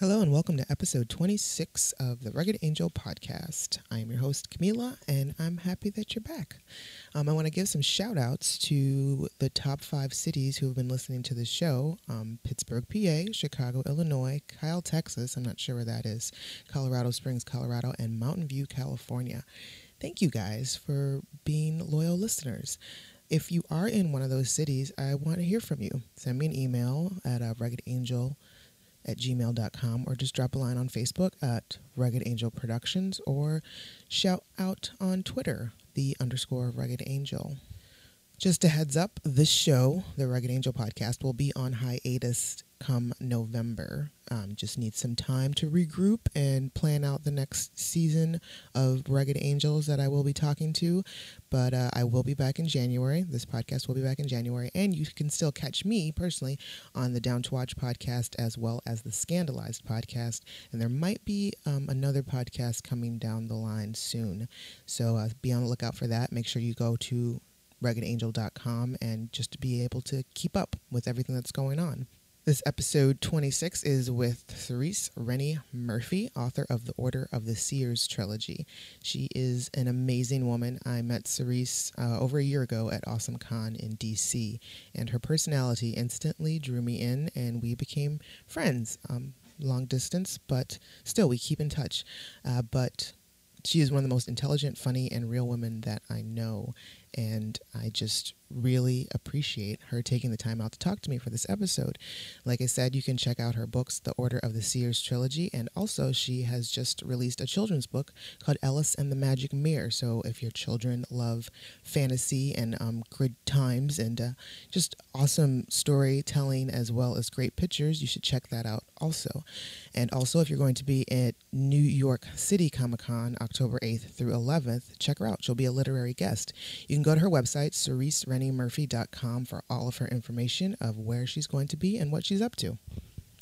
Hello and welcome to episode 26 of the Rugged Angel podcast. I am your host, Camila, and I'm happy that you're back. Um, I want to give some shout outs to the top five cities who have been listening to the show um, Pittsburgh, PA, Chicago, Illinois, Kyle, Texas, I'm not sure where that is, Colorado Springs, Colorado, and Mountain View, California. Thank you guys for being loyal listeners. If you are in one of those cities, I want to hear from you. Send me an email at uh, Rugged Angel at gmail.com or just drop a line on Facebook at Rugged Angel Productions or shout out on Twitter, the underscore Rugged Angel. Just a heads up, this show, the Rugged Angel podcast, will be on hiatus come November. Um, just need some time to regroup and plan out the next season of Rugged Angels that I will be talking to. But uh, I will be back in January. This podcast will be back in January. And you can still catch me personally on the Down to Watch podcast as well as the Scandalized podcast. And there might be um, another podcast coming down the line soon. So uh, be on the lookout for that. Make sure you go to ruggedangel.com and just be able to keep up with everything that's going on. This episode 26 is with Cerece Rennie Murphy, author of the Order of the Seers trilogy. She is an amazing woman. I met Cerece uh, over a year ago at Awesome Con in DC, and her personality instantly drew me in, and we became friends. Um, long distance, but still, we keep in touch. Uh, but she is one of the most intelligent, funny, and real women that I know. And I just really appreciate her taking the time out to talk to me for this episode. Like I said, you can check out her books, The Order of the Seers trilogy, and also she has just released a children's book called Ellis and the Magic Mirror. So if your children love fantasy and um, good times and uh, just awesome storytelling as well as great pictures, you should check that out also. And also, if you're going to be at New York City Comic Con October 8th through 11th, check her out. She'll be a literary guest. You can go to her website, Cerece RennieMurphy.com for all of her information of where she's going to be and what she's up to.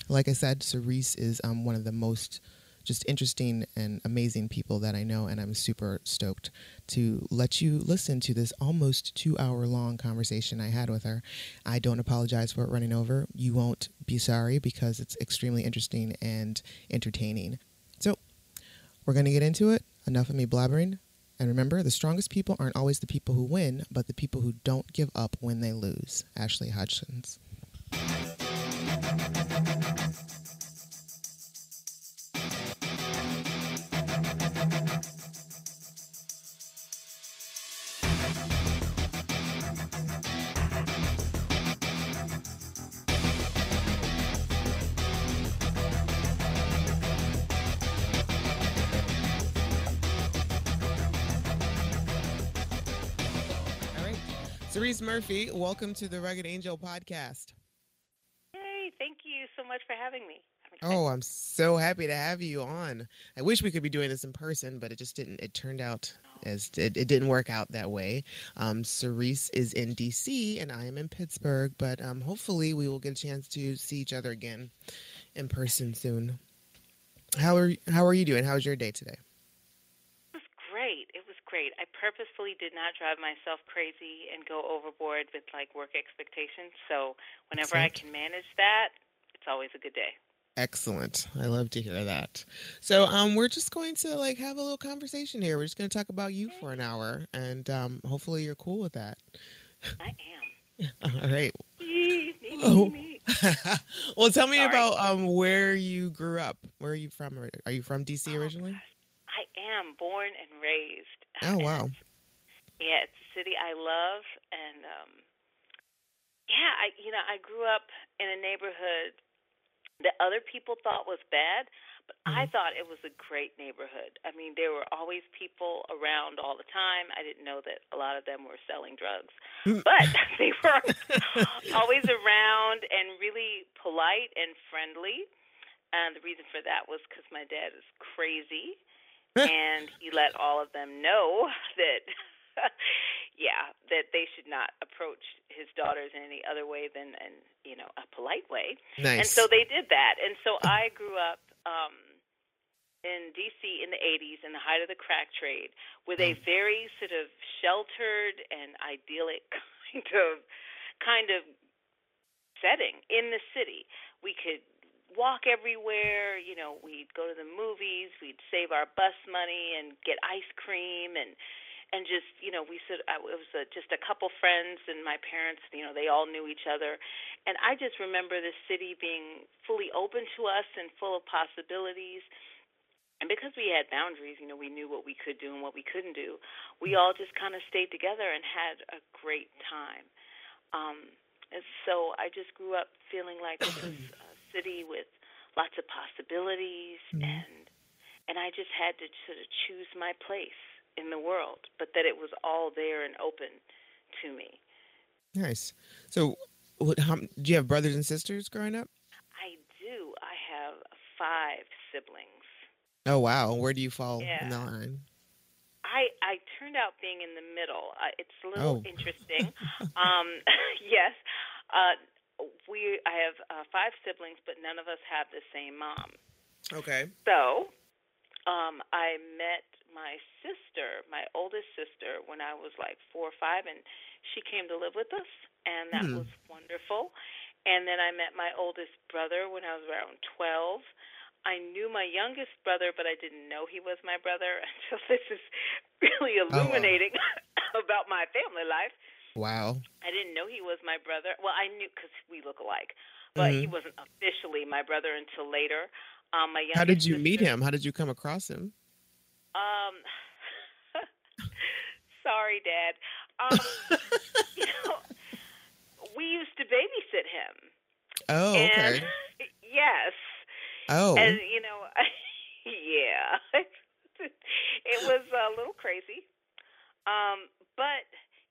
Like I said, Cerece is um, one of the most just interesting and amazing people that I know, and I'm super stoked to let you listen to this almost two hour long conversation I had with her. I don't apologize for it running over. You won't be sorry because it's extremely interesting and entertaining. So, we're going to get into it. Enough of me blabbering. And remember, the strongest people aren't always the people who win, but the people who don't give up when they lose. Ashley Hodgkins. Cerece Murphy, welcome to the Rugged Angel podcast. Hey, thank you so much for having me. I'm oh, I'm so happy to have you on. I wish we could be doing this in person, but it just didn't. It turned out as it, it didn't work out that way. Um, Cerece is in DC and I am in Pittsburgh, but um, hopefully we will get a chance to see each other again in person soon. How are How are you doing? How's your day today? Great. I purposefully did not drive myself crazy and go overboard with like work expectations. So whenever Excellent. I can manage that, it's always a good day. Excellent. I love to hear that. So um we're just going to like have a little conversation here. We're just going to talk about you for an hour and um hopefully you're cool with that. I am. All right. Me, me, oh. me, well, tell me Sorry. about um where you grew up. Where are you from? Are you from DC oh, originally? I am born and raised. Oh wow! Yeah, it's a city I love, and um, yeah, I you know I grew up in a neighborhood that other people thought was bad, but mm-hmm. I thought it was a great neighborhood. I mean, there were always people around all the time. I didn't know that a lot of them were selling drugs, mm. but they were always around and really polite and friendly. And the reason for that was because my dad is crazy and he let all of them know that yeah that they should not approach his daughters in any other way than in you know a polite way nice. and so they did that and so i grew up um in dc in the 80s in the height of the crack trade with a mm. very sort of sheltered and idyllic kind of kind of setting in the city we could walk everywhere. You know, we'd go to the movies. We'd save our bus money and get ice cream and and just you know we said it was a, just a couple friends and my parents you know they all knew each other and i just remember the city being fully open to us and full of possibilities and because we had boundaries you know we knew what we could do and what we couldn't do we all just kind of stayed together and had a great time um and so i just grew up feeling like this was a city with lots of possibilities mm-hmm. and and i just had to sort of choose my place in the world, but that it was all there and open to me. Nice. So, what, how, do you have brothers and sisters growing up? I do. I have five siblings. Oh wow! Where do you fall yeah. in the line? I I turned out being in the middle. Uh, it's a little oh. interesting. um, yes, uh, we I have uh, five siblings, but none of us have the same mom. Okay. So, um, I met my sister, my oldest sister, when I was like four or five, and she came to live with us, and that mm. was wonderful. And then I met my oldest brother when I was around 12. I knew my youngest brother, but I didn't know he was my brother. until this is really illuminating oh. about my family life. Wow. I didn't know he was my brother. Well, I knew because we look alike, but mm-hmm. he wasn't officially my brother until later. Um, my How did you sister, meet him? How did you come across him? Um, sorry, Dad. Um, you know, we used to babysit him. Oh, okay. yes. Oh. And you know, yeah, it was a little crazy. Um, but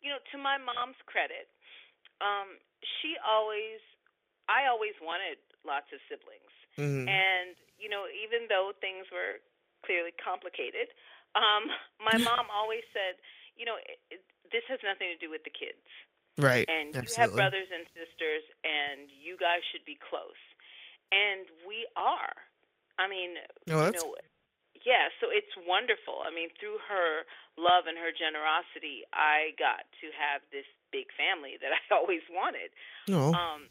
you know, to my mom's credit, um, she always, I always wanted lots of siblings, mm-hmm. and you know, even though things were clearly complicated. Um, my mom always said, you know, it, it, this has nothing to do with the kids. Right. And absolutely. you have brothers and sisters, and you guys should be close. And we are. I mean, oh, you know, yeah, so it's wonderful. I mean, through her love and her generosity, I got to have this big family that I always wanted. Oh. Um,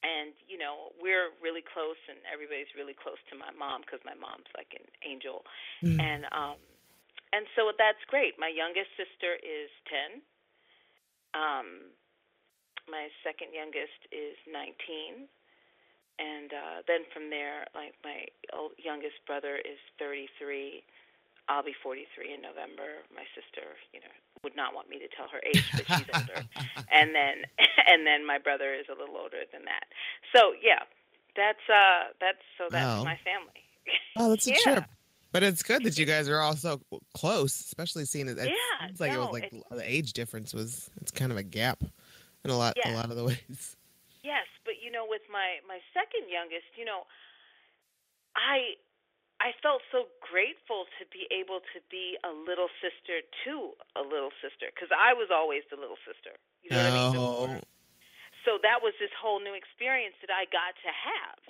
and you know we're really close and everybody's really close to my mom because my mom's like an angel mm. and um and so that's great my youngest sister is 10 um my second youngest is 19 and uh then from there like my old, youngest brother is 33 I'll be 43 in November. My sister, you know, would not want me to tell her age, but she's older. and then and then my brother is a little older than that. So, yeah. That's uh that's so that's wow. my family. Oh, that's a yeah. trip. But it's good that you guys are all so close, especially seeing it. It yeah, like no, it was like the age difference was it's kind of a gap in a lot a lot of the ways. Yes, but you know, with my my second youngest, you know, I I felt so grateful to be able to be a little sister to a little sister because I was always the little sister. You know what oh. I mean? So that was this whole new experience that I got to have,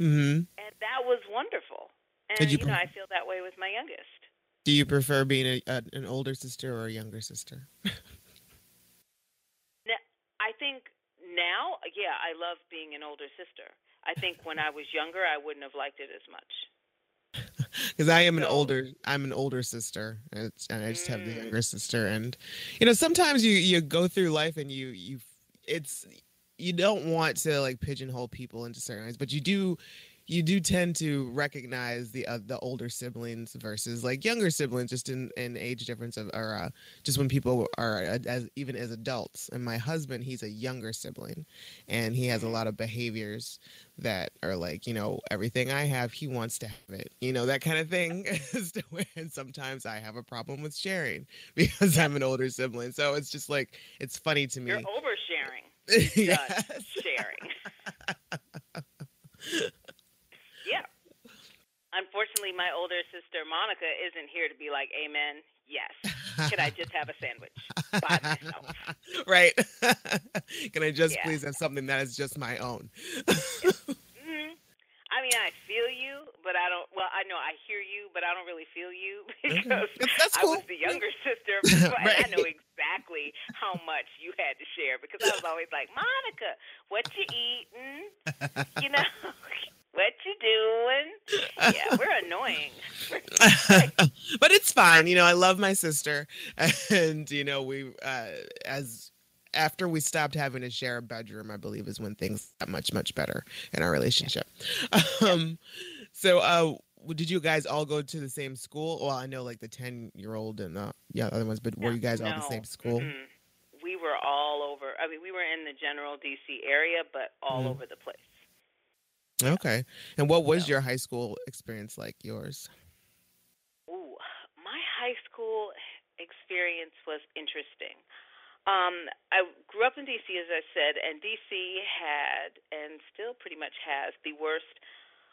mm-hmm. and that was wonderful. And you, you know, I feel that way with my youngest. Do you prefer being a, a, an older sister or a younger sister? I think now, yeah, I love being an older sister. I think when I was younger, I wouldn't have liked it as much because I am an older I'm an older sister and, and I just have the mm. younger sister and you know sometimes you you go through life and you you it's you don't want to like pigeonhole people into certain ways but you do you do tend to recognize the uh, the older siblings versus like younger siblings just in, in age difference of or uh, just when people are as even as adults and my husband he's a younger sibling and he has a lot of behaviors that are like you know everything i have he wants to have it. You know that kind of thing. And sometimes i have a problem with sharing because i'm an older sibling. So it's just like it's funny to me. you're oversharing yes. sharing Unfortunately, my older sister Monica isn't here to be like, "Amen." Yes. Can I just have a sandwich by myself? Right. Can I just yeah. please have something that is just my own? mm-hmm. I mean, I feel you, but I don't. Well, I know I hear you, but I don't really feel you because that's cool. I was the younger sister. But right. I know exactly how much you had to share because I was always like, Monica, what you eating? you know, what you doing? yeah, we're annoying. but it's fine. You know, I love my sister, and you know, we uh, as after we stopped having to share a bedroom, I believe is when things got much much better in our relationship. Um, so, uh, did you guys all go to the same school? Well, I know like the ten year old and the yeah other ones, but were you guys no. all the same school? Mm-hmm. We were all over. I mean, we were in the general DC area, but all mm. over the place. Okay. And what was your high school experience like? Yours? Ooh, my high school experience was interesting. Um, I grew up in DC, as I said, and DC had and still pretty much has the worst,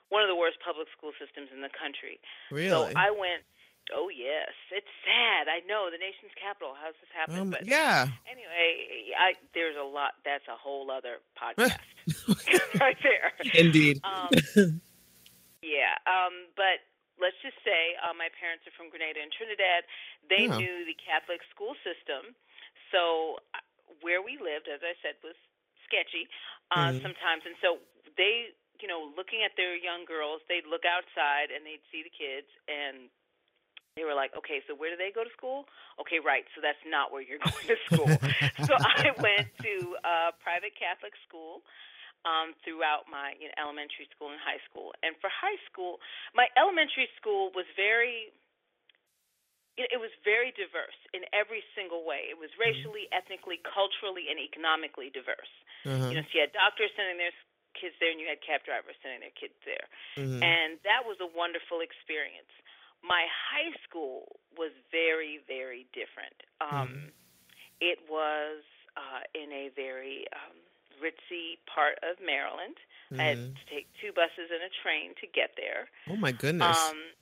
one of the worst public school systems in the country. Really? So I went. Oh yes, it's sad. I know the nation's capital. How's this happen? Um, but yeah. Anyway, I there's a lot. That's a whole other podcast right there. Indeed. Um, yeah. Um, but let's just say uh, my parents are from Grenada and Trinidad. They oh. knew the Catholic school system so uh, where we lived, as I said, was sketchy uh, mm-hmm. sometimes, and so they, you know, looking at their young girls, they'd look outside and they'd see the kids, and they were like, okay, so where do they go to school? Okay, right. So that's not where you're going to school. so I went to a private Catholic school um, throughout my you know, elementary school and high school. And for high school, my elementary school was very it, was very diverse in every single way. It was mm-hmm. racially, mm-hmm. ethnically, culturally, and economically diverse. Mm-hmm. You know, so you had doctors sending their kids there, and you had cab drivers sending their kids there, mm-hmm. and that was a wonderful experience. My high school was very, very different. Um, mm-hmm. It was uh, in a very um, ritzy part of Maryland. I had mm-hmm. to take two buses and a train to get there. Oh my goodness! Um,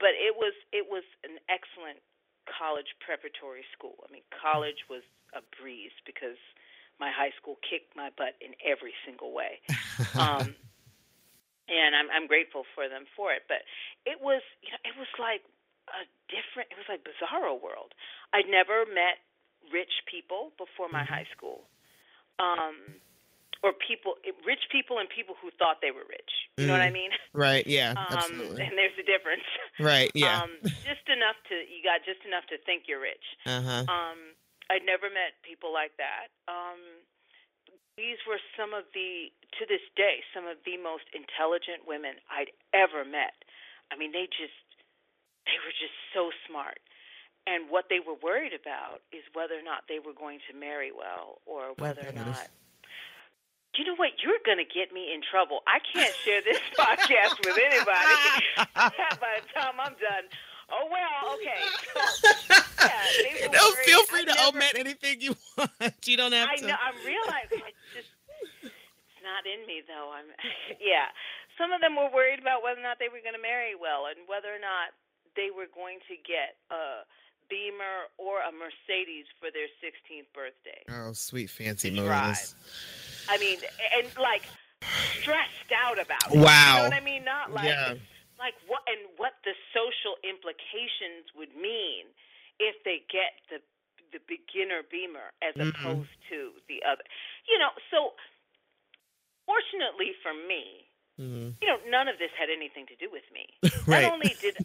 but it was it was an excellent college preparatory school. I mean, college was a breeze because my high school kicked my butt in every single way. um, and I'm I'm grateful for them for it. But it was you know it was like a different. It was like bizarro world. I'd never met rich people before my mm-hmm. high school. Um, or people, rich people and people who thought they were rich. You mm. know what I mm. mean? Right. Yeah. Um, absolutely. And there's a difference. Right. Yeah. Um, just enough to you got just enough to think you're rich. Uh huh. Um, I'd never met people like that. Um, these were some of the, to this day, some of the most intelligent women I'd ever met. I mean, they just, they were just so smart. And what they were worried about is whether or not they were going to marry well or whether or not you know what? You're going to get me in trouble. I can't share this podcast with anybody. By the time I'm done, oh well, okay. So, yeah, no, feel free I to never, omit anything you want. You don't have I to. Know, I'm realizing it's just it's not in me though. I'm yeah. Some of them were worried about whether or not they were going to marry well and whether or not they were going to get a Beamer or a Mercedes for their 16th birthday. Oh, sweet fancy motors. I mean, and like stressed out about it. Wow. You know what I mean? Not like yeah. Like what and what the social implications would mean if they get the the beginner beamer as mm-hmm. opposed to the other. You know, so fortunately for me, mm-hmm. you know, none of this had anything to do with me. right. Not only did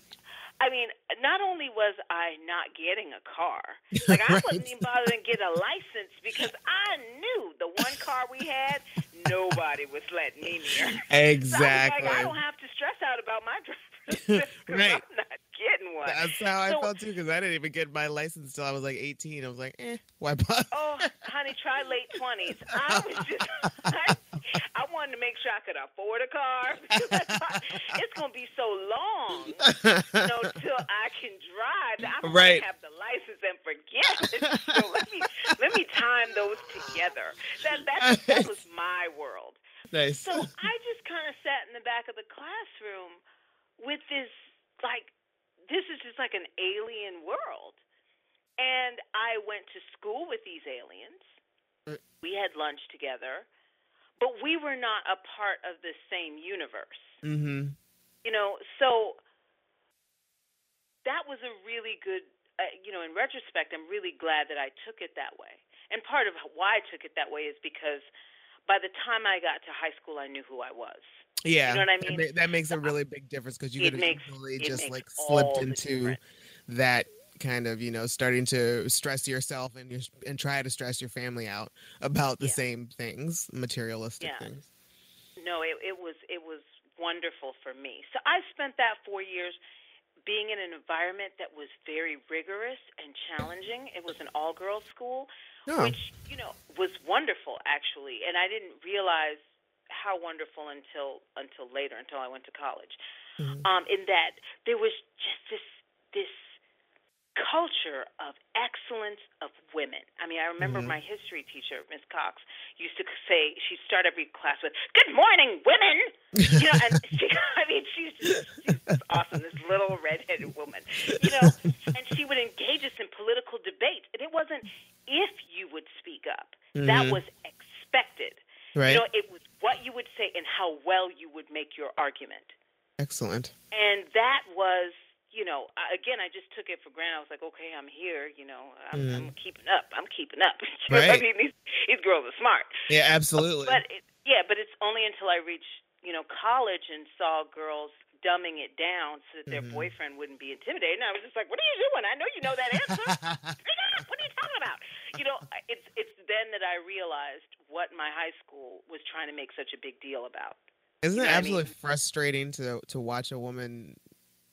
I mean, not only was I not getting a car, like I wasn't even bothering to get a license because I knew the one car we had, nobody was letting me near. Exactly. So I, like, I don't have to stress out about my driver's right. I'm not getting one. That's how I felt too because I didn't even get my license until I was like 18. I was like, eh, why bother? Oh, honey, try late 20s. I was just, I, I wanted to make sure I could afford a car. it's going to be so long, you know, till I can drive. I'm right. going to have the license and forget it. So let me, let me time those together. That, that, that was my world. Nice. So I just kind of sat in the back of the classroom with this like this is just like an alien world. And I went to school with these aliens. Uh. We had lunch together, but we were not a part of the same universe. Mm-hmm. You know, so that was a really good. Uh, you know, in retrospect, I'm really glad that I took it that way. And part of why I took it that way is because by the time I got to high school, I knew who I was. Yeah, you know what I mean. That, that makes a really big difference because you could easily just like slipped into that kind of you know starting to stress yourself and you and try to stress your family out about the Yeah. same things, materialistic Yeah. things. no, it, it was it was wonderful for me. So I spent that four years being in an environment that was very rigorous and challenging. It was an all girls school, Oh, which you know was wonderful actually, and I didn't realize how wonderful until until later, until I went to college. Mhm. Um, in that there was just this this culture of excellence of women. I mean, I remember Mhm. my history teacher, Miss Cox, used to say she'd start every class with "Good morning, women." You know, and she, I mean, she's she's awesome. This little redheaded woman, you know, and she would engage us in political debate, and it wasn't if you would speak up; that Mhm. was expected. right. You know, it was what you would say and how well you would make your argument. Excellent. And that was, you know, I- again, I just took it for granted. I was like, okay, I'm here, you know, I'm, Mhm. I'm keeping up. I'm keeping up. Know, I mean, these, these girls are smart. Yeah, absolutely. But it, yeah, but it's only until I reached, you know, college and saw girls dumbing it down so that their Mhm. boyfriend wouldn't be intimidated. And I was just like, what are you doing? I know you know that answer. What are you talking about? You know, it's it's then that I realized what my high school was trying to make such a big deal about. Isn't you it know what I absolutely mean? frustrating to to watch a woman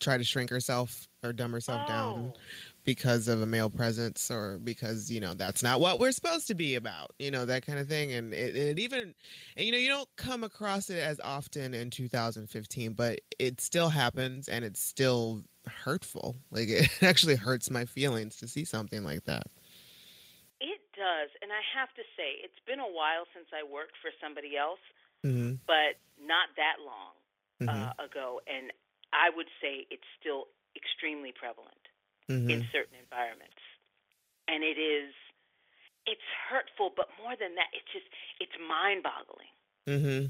try to shrink herself or dumb herself down Oh. because of a male presence or because you know that's not what we're supposed to be about you know that kind of thing. And it, it even and you know you don't come across it as often in 2015 but it still happens and it's still hurtful. Like it actually hurts my feelings to see something like that. It does, and I have to say, it's been a while since I worked for somebody else, hmm but not that long hmm uh, ago, and I would say it's still extremely prevalent hmm in certain environments, and it is, it's hurtful, but more than that, it's just, it's mind-boggling. hmm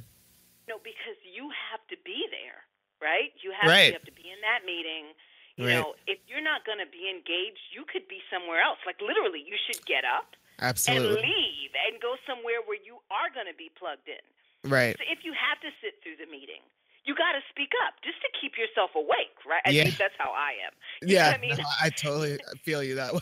No, because you have to be there, right? You have Right. you have to be in that meeting. You Right. know, if you're not going to be engaged, you could be somewhere else. Like literally, you should get up Absolutely. and leave and go somewhere where you are going to be plugged in. right So if you have to sit through the meeting, you got to speak up just to keep yourself awake, right? At Yeah. least that's how I am. You yeah I mean? no, I totally feel you that way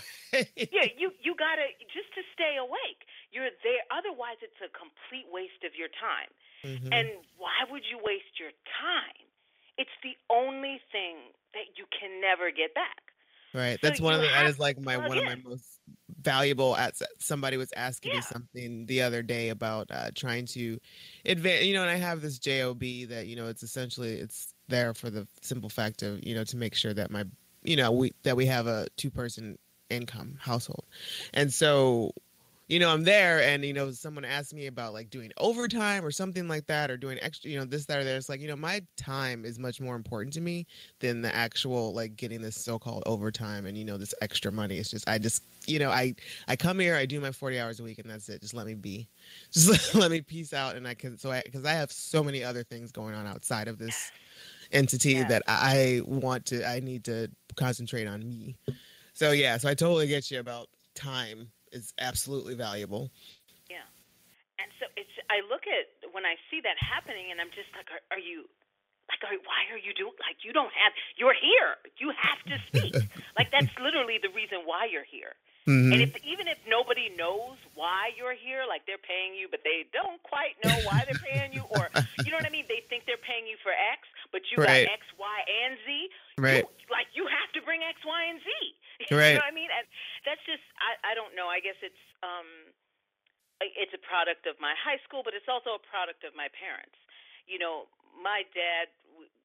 yeah, you you got to just to stay awake. You're there. Otherwise, it's a complete waste of your time. Mhm. And why would you waste your time? It's the only thing that you can never get back. Right. So That's one of the that is like my plug one of my most valuable at somebody was asking Yeah. me something the other day about uh trying to advance you know and I have this job that you know it's essentially it's there for the simple fact of you know to make sure that my you know we that we have a two person income household. And so you know, I'm there and, you know, someone asked me about like doing overtime or something like that or doing extra, you know, this, that, or there. It's like, you know, my time is much more important to me than the actual like getting this so called overtime and, you know, this extra money. It's just, I just, you know, I, I come here, I do my 40 hours a week and that's it. Just let me be. Just let me peace out. And I can, so I, cause I have so many other things going on outside of this entity Yeah. that I want to, I need to concentrate on me. So yeah, so I totally get you about time is absolutely valuable. Yeah. And so it's I look at when I see that happening and I'm just like are, are you like are, why are you doing like you don't have you're here. You have to speak. like that's literally the reason why you're here. Mhm. And if even if nobody knows why you're here, like they're paying you but they don't quite know why they're paying you or you know what I mean? They think they're paying you for X, but you Right. got X, Y, and Z. Right. You, like you have to bring X, Y, and Z. Right. You know what I mean? And that's just I, I don't know. I guess it's um it's a product of my high school, but it's also a product of my parents. You know, my dad,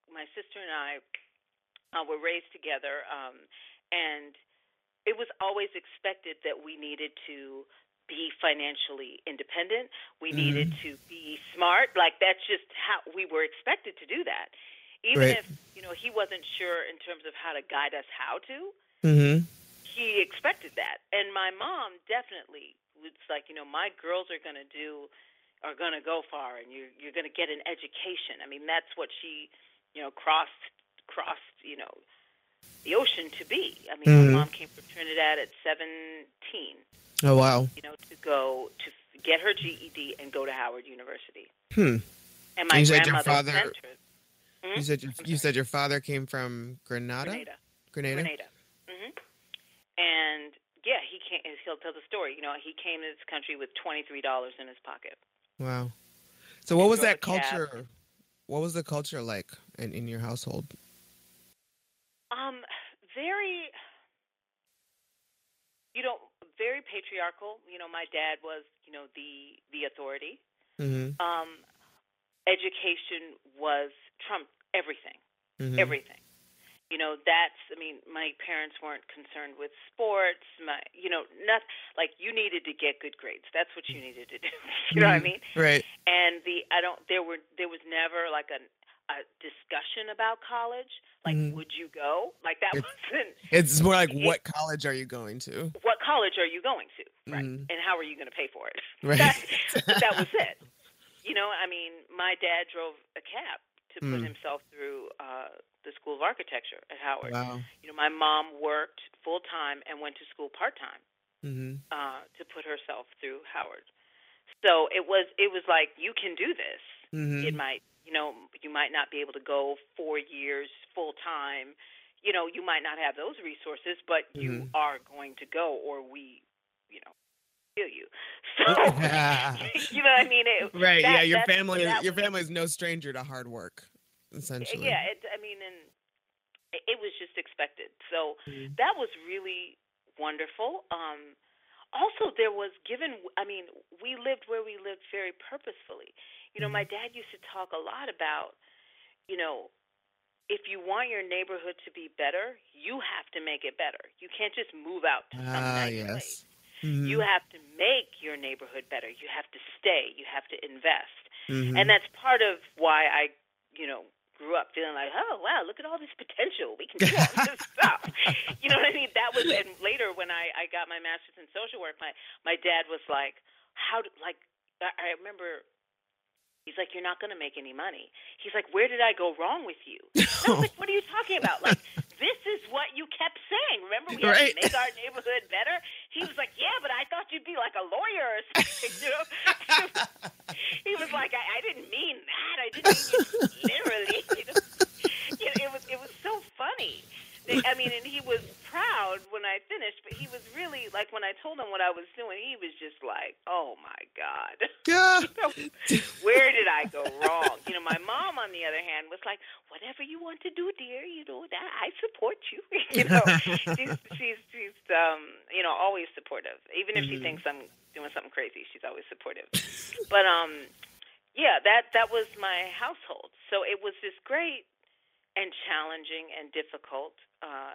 my sister and I uh, were raised together um and it was always expected that we needed to be financially independent. We Mhm. needed to be smart. Like that's just how we were expected to do that. Even Right. if, you know, he wasn't sure in terms of how to guide us how to, Mm-hmm. he expected that. And my mom definitely was like, you know, my girls are going to do are going to go far and you you're going to get an education. I mean, that's what she, you know, crossed crossed, you know, the ocean to be. I mean, Mhm. my mom came from Trinidad at 17, Oh wow. you know, to go to get her GED and go to Howard University. Hmm. And my you said your grandmother father. Mhm. You said your, you said your father came from Grenada. Grenada. Grenada. Grenada. hmm And yeah, he came. He'll tell the story. You know, he came to this country with twenty three dollars in his pocket. Wow. So what was that a cab. culture? What was the culture like in, in your household? Um, very, you know, very patriarchal. You know, my dad was, you know, the the authority. Mm-hmm. Um, education was trump everything, mm-hmm. everything. You know, that's. I mean, my parents weren't concerned with sports. My, you know, not like you needed to get good grades. That's what you needed to do. you know what I mean? Right. and the I don't there were there was never like a a discussion about college. Like, Mhm. would you go? Like that It's- wasn't It's more like It- what college are you going to? what college are you going to, right? Mhm. And how are you going to pay for it? Right. That, that was it. You know, I mean, my dad drove a cab to put Mm. himself through uh, the School of Architecture at Howard. wow. You know, my mom worked full time and went to school part time Mm-hmm. uh, to put herself through Howard. So it was it was like you can do this. Mm-hmm. it might you know you might not be able to go four years full time you know you might not have those resources but you Mhm. are going to go or we you know kill you so you know what i mean it, right. that- yeah. Your family. that Your family is no stranger to hard work. Essentially. yeah it, i mean and it, it was just expected so Mhm. that was really wonderful um also there was given i mean we lived where we lived very purposefully you know my dad used to talk a lot about you know if you want your neighborhood to be better you have to make it better you can't just move out to some Ah, nice place Mhm. you have to make your neighborhood better you have to stay you have to invest Mhm. and that's part of why I, you know, grew up feeling like, oh wow, look at all this potential. We can do all this stuff. You know what I mean? That was, and later when I I got my master's in social work, my my dad was like, how do like I I remember. He's like, you're not going to make any money. He's like, where did I go wrong with you? And I was like, what are you talking about? Like, this is what you kept saying. Remember, we Right. had to make our neighborhood better. He was like, yeah, but I thought you'd be like a lawyer or something. You know? he was like, I, I didn't mean that. I didn't mean it literally. You know? It was it was so funny. I mean, and he was proud when I finished, but he was really like when I told him what I was doing, he was just like, "Oh my god, Yeah. where did I go wrong?" You know, my mom, on the other hand, was like, "Whatever you want to do, dear, you know that I support you." you know, she's she's she's um you know always supportive, even if she Mhm. thinks I'm doing something crazy, she's always supportive. but um, yeah, that that was my household. So it was this great and challenging and difficult, uh,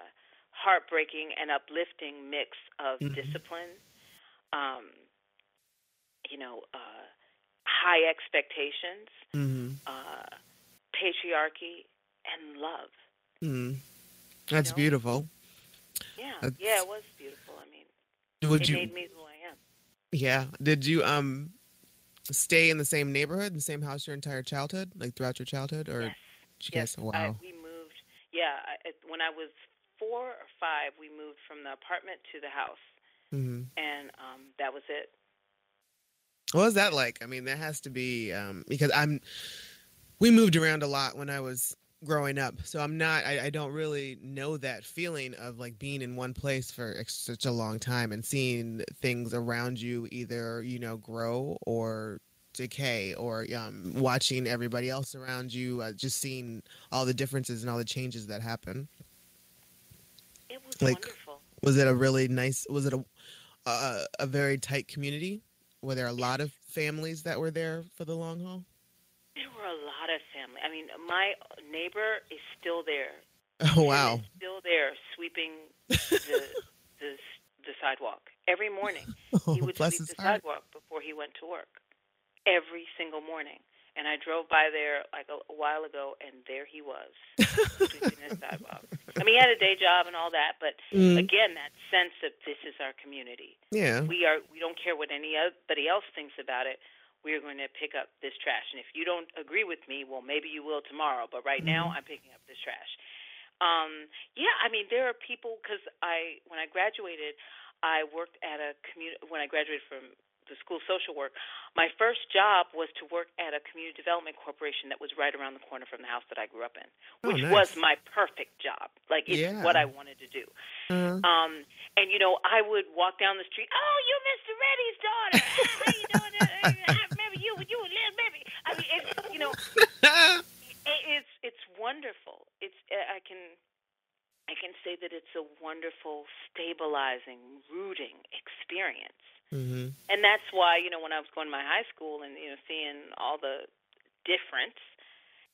heartbreaking and uplifting mix of Mhm. discipline, um, you know, uh, high expectations, mm-hmm. uh, patriarchy, and love. Mm. That's know? beautiful. Yeah, That's- yeah, it was beautiful. I mean, Would it you? made me who I am. Yeah. Did you um stay in the same neighborhood, the same house your entire childhood, like throughout your childhood, or Yes. Yes, guys? Wow. I, we. Yeah, I, when I was four or five, we moved from the apartment to the house, hmm and um, that was it. What was that like? I mean, that has to be um, because I'm. We moved around a lot when I was growing up, so I'm not. I, I don't really know that feeling of like being in one place for ex- such a long time and seeing things around you either you know grow or decay, or um, watching everybody else around you, uh, just seeing all the differences and all the changes that happen. It was Like- wonderful. Was it a really nice? Was it a a, a very tight community? Were there a lot of families that were there for the long haul? There were a lot of family. I mean, my neighbor is still there. Oh wow! still there sweeping the the the sidewalk every morning. Oh, He would sweep the heart. sidewalk before he went to work. Every single morning. And I drove by there like a, a while ago, and there he was the sidewalk. I mean, he had a day job and all that, but Mm, again, that sense of this is our community. yeah. We are. We don't care what anybody else thinks about it. We are going to pick up this trash, and if you don't agree with me, well, maybe you will tomorrow. But right now, Mhm. I'm picking up this trash. Um, yeah, I mean, there are people because I when I graduated, I worked at a community. When I graduated from the school social work, my first job was to work at a community development corporation that was right around the corner from the house that I grew up in, Oh, which nice. was my perfect job. Like it's Yeah. what I wanted to do. Uh, Um, and you know, I would walk down the street. Oh, you're Mr. Rennie's daughter. How you doing? I remember you. You were little baby. I mean, it's you know, it's it's wonderful. It's I can I can say that it's a wonderful, stabilizing, rooting experience. Mhm. And that's why you know when I was going to my high school and you know seeing all the difference,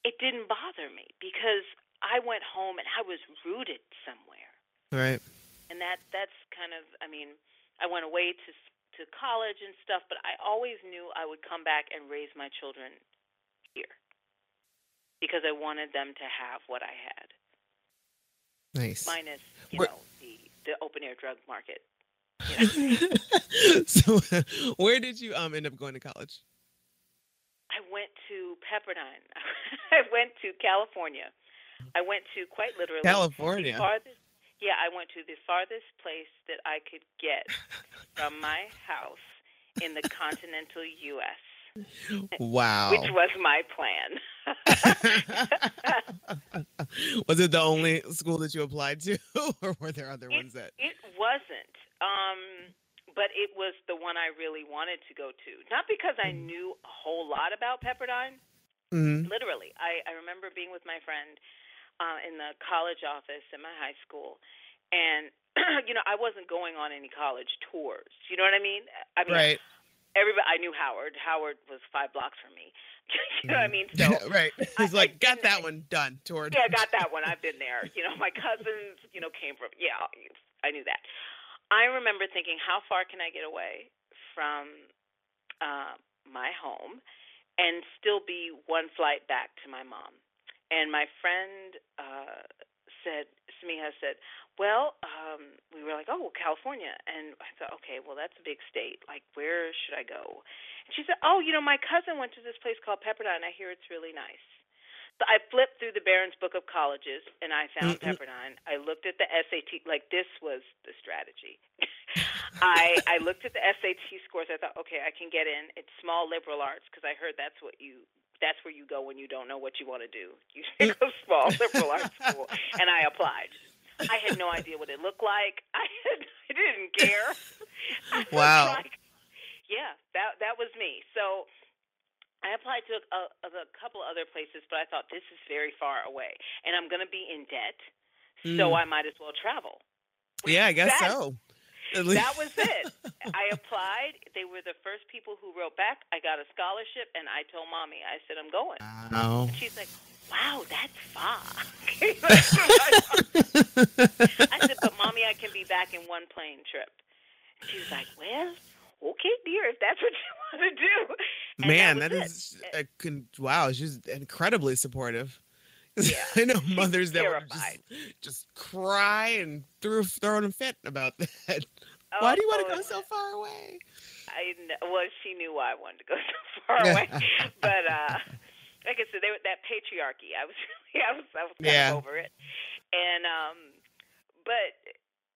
it didn't bother me because I went home and I was rooted somewhere Right. and that that's kind of I mean I went away to to college and stuff, but I always knew I would come back and raise my children here because I wanted them to have what I had, Nice. minus you Where- know the the open air drug market. So, where did you um end up going to college? I went to Pepperdine. I went to California. I went to quite literally California. The farthest, yeah, I went to the farthest place that I could get from my house in the continental U.S., Wow. which was my plan. was it the only school that you applied to, or were there other It- ones that? It wasn't, but it was the one I really wanted to go to. Not because I Mm. knew a whole lot about Pepperdine. Mhm. literally i i remember being with my friend uh in the college office in my high school and you know i wasn't going on any college tours you know what i mean i mean Right. everybody i knew howard howard was five blocks from me you know what i mean so right. He's I like, got that one done. Toured. yeah, I got that one. I've been there. You know, my cousins, you know, came from. Yeah, I knew that. I remember thinking, how far can I get away from uh, my home and still be one flight back to my mom? And my friend uh, said, Samiha said, well, um, we were like, oh, well, California. And I thought, okay, well, that's a big state. Like, where should I go? And she said, oh, you know, my cousin went to this place called Pepperdine. I hear it's really nice. I flipped through the Barron's Book of Colleges and I found Mm-mm. Pepperdine. I looked at the SAT, like this was the strategy. I I looked at the SAT scores. I thought, okay, I can get in. It's small liberal arts because I heard that's what you that's where you go when you don't know what you want to do. You mm. go small liberal arts school, and I applied. I had no idea what it looked like. I had, I didn't care. Wow. like, yeah, that that was me. So I applied to a, a, a couple other places, but I thought this is very far away, and I'm going to be in debt, so Mm. I might as well travel. Yeah, I guess That- so. That was it. I applied. They were the first people who wrote back. I got a scholarship, and I told mommy, I said, I'm going. Wow. She's like, wow, that's far. I said, but mommy, I can be back in one plane trip. She was like, well, okay, dear, if that's what you want to do. And Man, that that is a con- wow. She's incredibly supportive. Yeah. I know mothers that would terrified. just just cry and throw throwing a fit about that. it. Why do you want Oh, to go so far away? I kn- well, she knew why I wanted to go so far away, but uh, like I said, they, were- that patriarchy, I was really, I was, I was kind Yeah. of over it, and um, but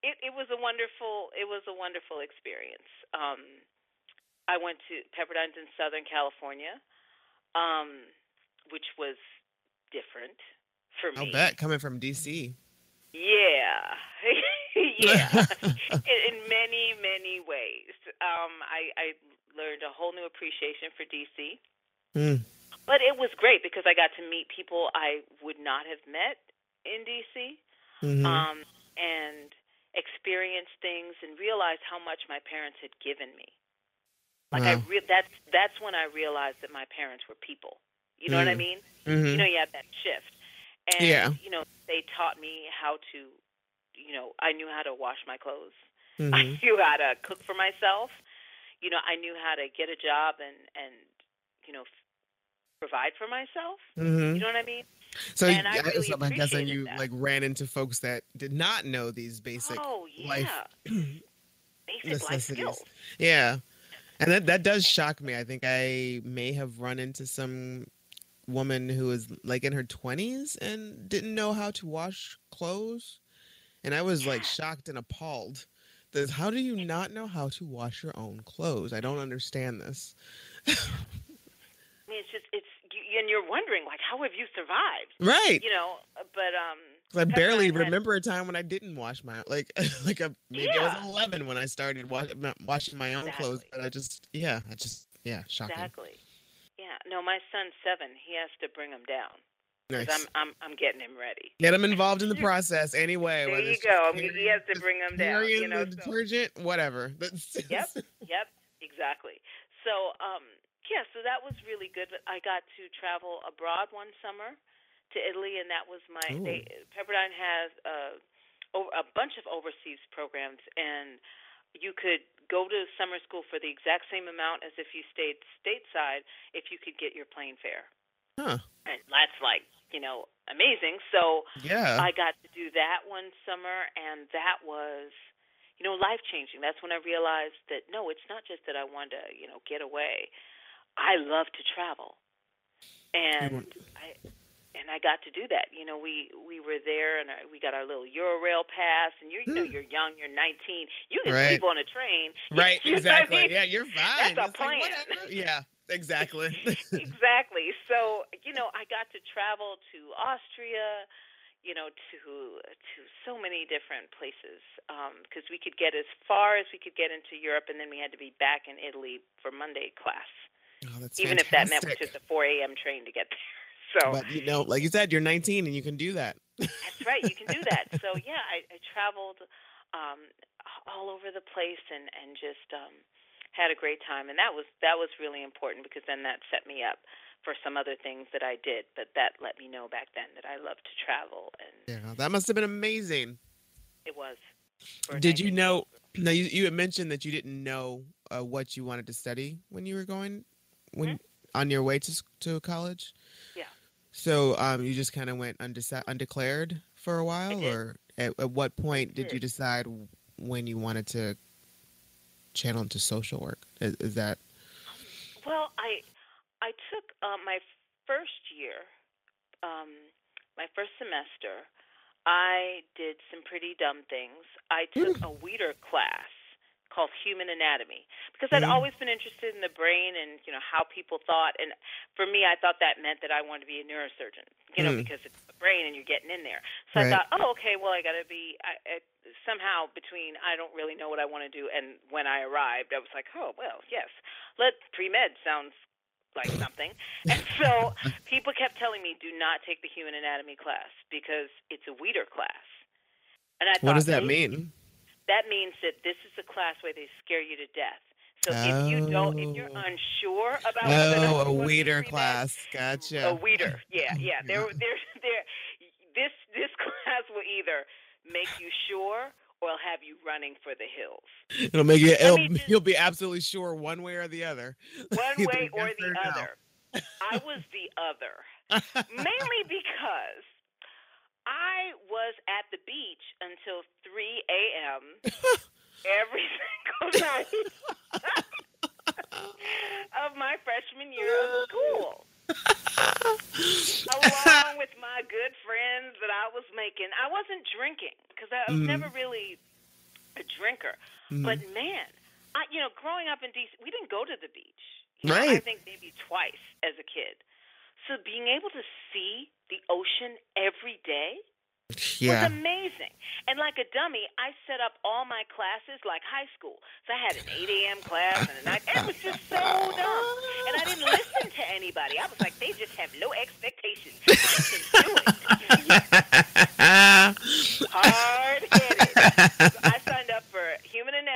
it, it was a wonderful, it was a wonderful experience. Um, I went to Pepperdine in Southern California, um, which was different for me. I'll bet coming from DC. Yeah, yeah. in, in many, many ways. Um, I, I learned a whole new appreciation for DC. Mm. But it was great because I got to meet people I would not have met in DC, Mhm. um, and experience things and realize how much my parents had given me. Like I Wow. re- that's that's when I realized that my parents were people. You know what I Mm. mean? Mhm. you know you have that shift and Yeah. you know they taught me how to you know i knew how to wash my clothes i Mhm. knew how to cook for myself you know i knew how to get a job and and you know f- provide for myself Mhm. you know what i mean So, and I yeah, really so I'm guessing you that. like ran into folks that did not know these basic oh yeah life basic life skills Yeah. And that that does shock me. I think I may have run into some woman who was like in her 20s and didn't know how to wash clothes. And I was like shocked and appalled this. How do you not know how to wash your own clothes? I don't understand this. I mean, it's just it's and you're wondering like, how have you survived? Right. You know, but um I barely Pepperdine had- remember a time when I didn't wash my like like a maybe I was 11 when I started wa- washing my own clothes, but I just yeah, I just yeah, shocking. Exactly. Yeah. No, my son's seven. He has to bring him down Nice. I'm I'm I'm getting him ready. Get him involved in the process anyway. There you go. I mean, he has to bring 'em down, you know, the so- detergent, whatever. Yep. Yep, exactly. So, um, yeah, so that was really good. I got to travel abroad one summer to Italy, and that was my. Ooh. They, Pepperdine has uh, over, a bunch of overseas programs, and you could go to summer school for the exact same amount as if you stayed stateside if you could get your plane fare. Huh. And that's like, you know, amazing. So Yeah. I got to do that one summer, and that was, you know, life changing. That's when I realized that no, it's not just that I wanted to, you know, get away. I love to travel, and I and I got to do that. You know, we we were there, and I, we got our little Eurail pass, and you're, you know, Hmm. you're young, you're 19, you can Right. sleep on a train, right, You know what I exactly. mean? Yeah, you're fine. That's a It's like, plan. whatever. yeah, exactly. exactly. So, you know, I got to travel to Austria, you know, to to so many different places because we could get as far as we could get into Europe, and then we had to be back in Italy for Monday class, oh, even if that meant fantastic. just a 4 a.m. train to get there. So But you know, like you said, you're 19 and you can do that. that's right, you can do that. So yeah, I, I traveled um, all over the place and and just um, had a great time, and that was that was really important because then that set me up for some other things that I did. But that let me know back then that I love to travel, and Yeah, that must have been amazing. it was. Did you know? Now you, you had mentioned that you didn't know uh, what you wanted to study when you were going when on your way to to college. Yeah. So um, you just kind of went undeci- undeclared for a while, or at, at what point did you decide when you wanted to channel into social work? Is, is that Well, I I took uh, my first year, um, my first semester. I did some pretty dumb things. I took a Weeder class called Human Anatomy because I'd Mhm. always been interested in the brain and you know how people thought. And for me, I thought that meant that I wanted to be a neurosurgeon. You know, Mm. because it's the brain and you're getting in there. So Right. I thought, oh, okay, well, I got to be I, I, somehow between I don't really know what I want to do and when I arrived, I was like, oh, well, yes, let pre med sounds like something. And so people kept telling me, do not take the human anatomy class because it's a weeder class. And I thought, what does that mean? That means that this is a class where they scare you to death. So if you don't, if you're Oh. unsure about oh, whether Oh, you a want to be weeder pre-med, class. Gotcha. a weeder, yeah, yeah. There, there, there. This this class will either make you sure or it'll have you running for the hills, It'll make you. It'll, just- you'll be absolutely sure one way or the other. one way or the or other. I was the other, mainly because I was at the beach until 3 a.m. every single night of my freshman year of school. along with my good friends that I was making. I wasn't drinking because I was Mhm. never really a drinker. Mhm. But man, I you know, growing up in DC, we didn't go to the beach. You know, I think maybe twice as a kid. So being able to see the ocean every day yeah. was amazing. And like a dummy, I set up all my classes like high school. So I had an 8 a.m. class and a 9. It was just so dumb. And I didn't listen to anybody. I was like, they just have no expectations. They can do it. Hard headed. So I signed up for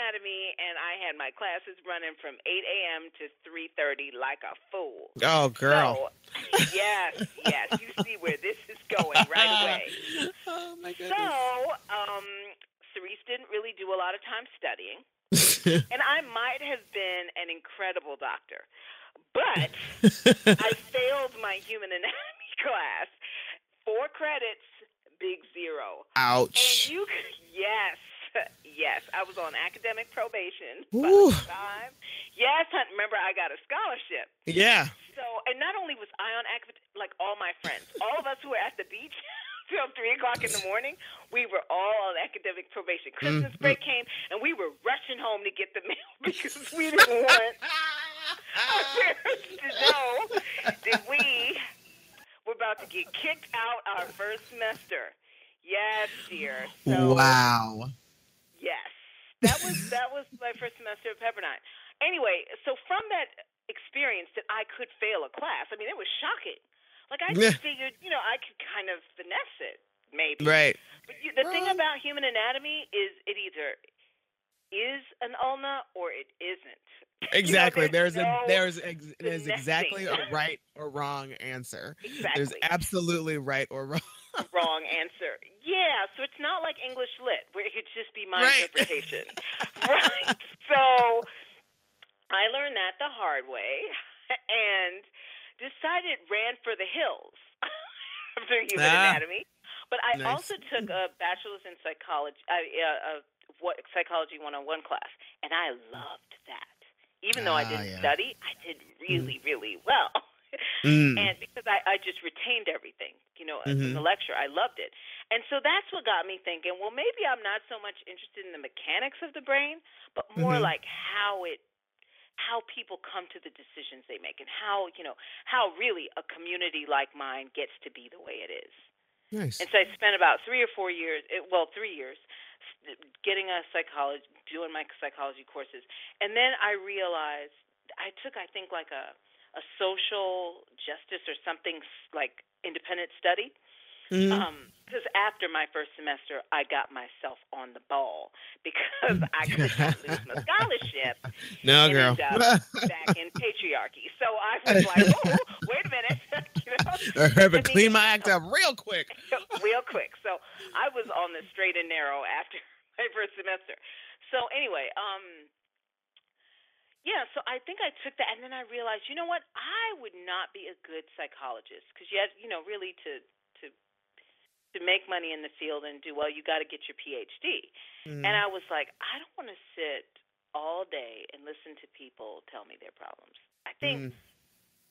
anatomy, and I had my classes running from 8 a.m. to 3:30 like a fool. oh, girl. So, yes, yes, you see where this is going right away. oh my goodness. So, um, Cerece didn't really do a lot of time studying, and I might have been an incredible doctor, but I failed my human anatomy class. Four credits, big zero. And Ouch. you, yes, yes, I was on academic probation. Ooh. By the time. Yes, hun- remember I got a scholarship. Yeah. So, and not only was I on academic, like all my friends, all of us who were at the beach till three o'clock in the morning. We were all on academic probation. Christmas Mm, break came, and we were rushing home to get the mail because we didn't want our parents to know that we were about to get kicked out our first semester. Yes, dear. So, wow. Yes, that was that was my first semester at Pepperdine. Anyway, so from that experience that I could fail a class, I mean, it was shocking. Like I just figured, you know, I could kind of finesse it, maybe. Right. But you, the thing about human anatomy is it either is an ulna or it isn't. You know, Exactly. there's no- a there's ex, there's finessing. exactly a right or wrong answer. exactly There's absolutely right or wrong. Wrong answer. Yeah, so it's not like English lit where it could just be my Right. interpretation. right. So I learned that the hard way and decided ran for the hills after human Ah. anatomy. But I Nice. also took a bachelor's in psychology, uh, uh, what psychology 101 class, and I loved that. Even though I Ah, didn't yeah. study, I did really, really well. Mm. and because I, I just retained everything, you know, in Mhm. the lecture, I loved it. And so that's what got me thinking, well, maybe I'm not so much interested in the mechanics of the brain, but more Mhm. like how it how people come to the decisions they make and how, you know, how really a community like mine gets to be the way it is. Nice. And so I spent about 3 or 4 years, well, 3 years getting a psychology doing my psychology courses. And then I realized I took I think like a a social justice or something like independent study. Mhm. Um, because after my first semester, I got myself on the ball because I could not lose my scholarship no, and girl. back in patriarchy. So I was like, "Oh, wait a minute," you know, to clean my act up real quick. real quick. So I was on the straight and narrow after my first semester. So anyway, um, yeah. So I think I took that, and then I realized, you know what? I would not be a good psychologist because you have, you know, really to to to make money in the field and do well, you got to get your PhD. Mm. And I was like, I don't want to sit all day and listen to people tell me their problems. I think Mm.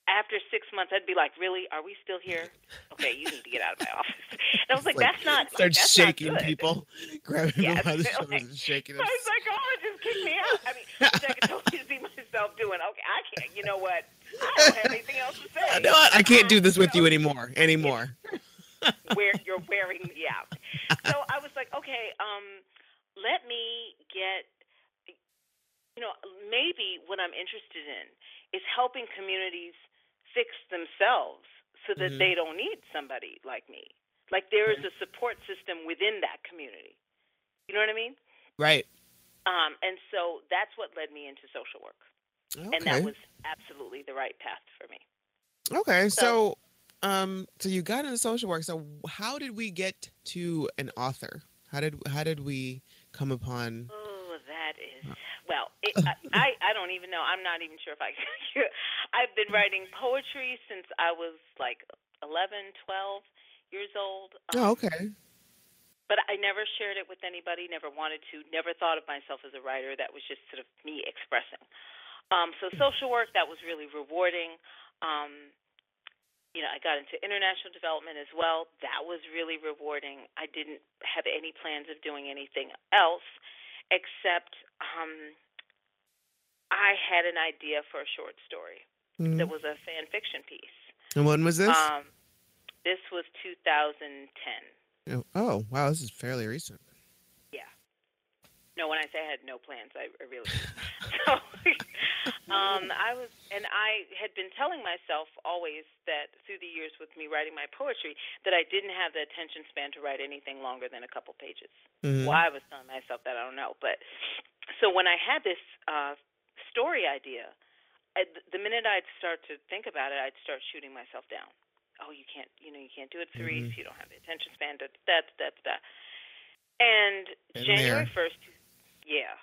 After six months, I'd be like, "Really? Are we still here? Okay, you need to get out of my office." And I was like, Like, "That's not Start that's shaking not people, grabbing Yes, them by the like- shoulders and shaking them. My psychologist kicked me out. I mean, I could totally see myself doing. Okay, I can't. You know what? I don't have anything else to say. You know what? I can't do this with You you anymore. Anymore. where you're wearing me out. So I was like, okay, um, let me get, you know, maybe what I'm interested in is helping communities fix themselves so that Mhm. they don't need somebody like me. Like there is a support system within that community. You know what I mean? Right. Um, and so that's what led me into social work, Okay. and that was absolutely the right path for me. okay. so- So, um, so you got into social work. So, how did we get to an author? How did how did we come upon? Oh, that is well. It, I, I don't even know. I'm not even sure if I. I've been writing poetry since I was like 11, 12 years old. Um, Oh, okay. But I never shared it with anybody. Never wanted to. Never thought of myself as a writer. That was just sort of me expressing. Um, so social work that was really rewarding. Um, you know, I got into international development as well. That was really rewarding. I didn't have any plans of doing anything else except um, I had an idea for a short story Mhm. that was a fan fiction piece. And when was this? Um, this was 2010. Oh, oh, wow, this is fairly recent. No, when I say I had no plans, I, I really so, um, I was, and I had been telling myself always that through the years with me writing my poetry, that I didn't have the attention span to write anything longer than a couple pages. Mhm. Why I was telling myself that, I don't know. But so when I had this uh, story idea, I, the minute I'd start to think about it, I'd start shooting myself down. Oh, you can't, you know, you can't do it 3 Mhm. You don't have the attention span. Da da da da. da. And Been January first, yeah,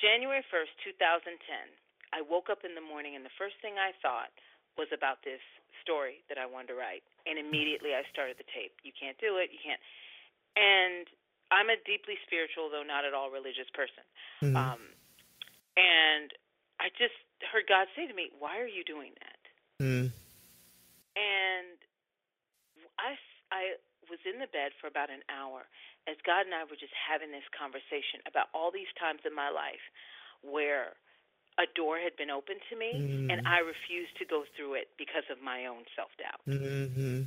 January first, two thousand ten. I woke up in the morning, and the first thing I thought was about this story that I wanted to write, and immediately I started the tape. You can't do it. You can't. And I'm a deeply spiritual, though not at all religious person. Mhm. Um, and I just heard God say to me, "Why are you doing that?" Mhm. And I, I was in the bed for about an hour as God and I were just having this conversation about all these times in my life where a door had been opened to me mm-hmm. and I refused to go through it because of my own self doubt. Mm-hmm.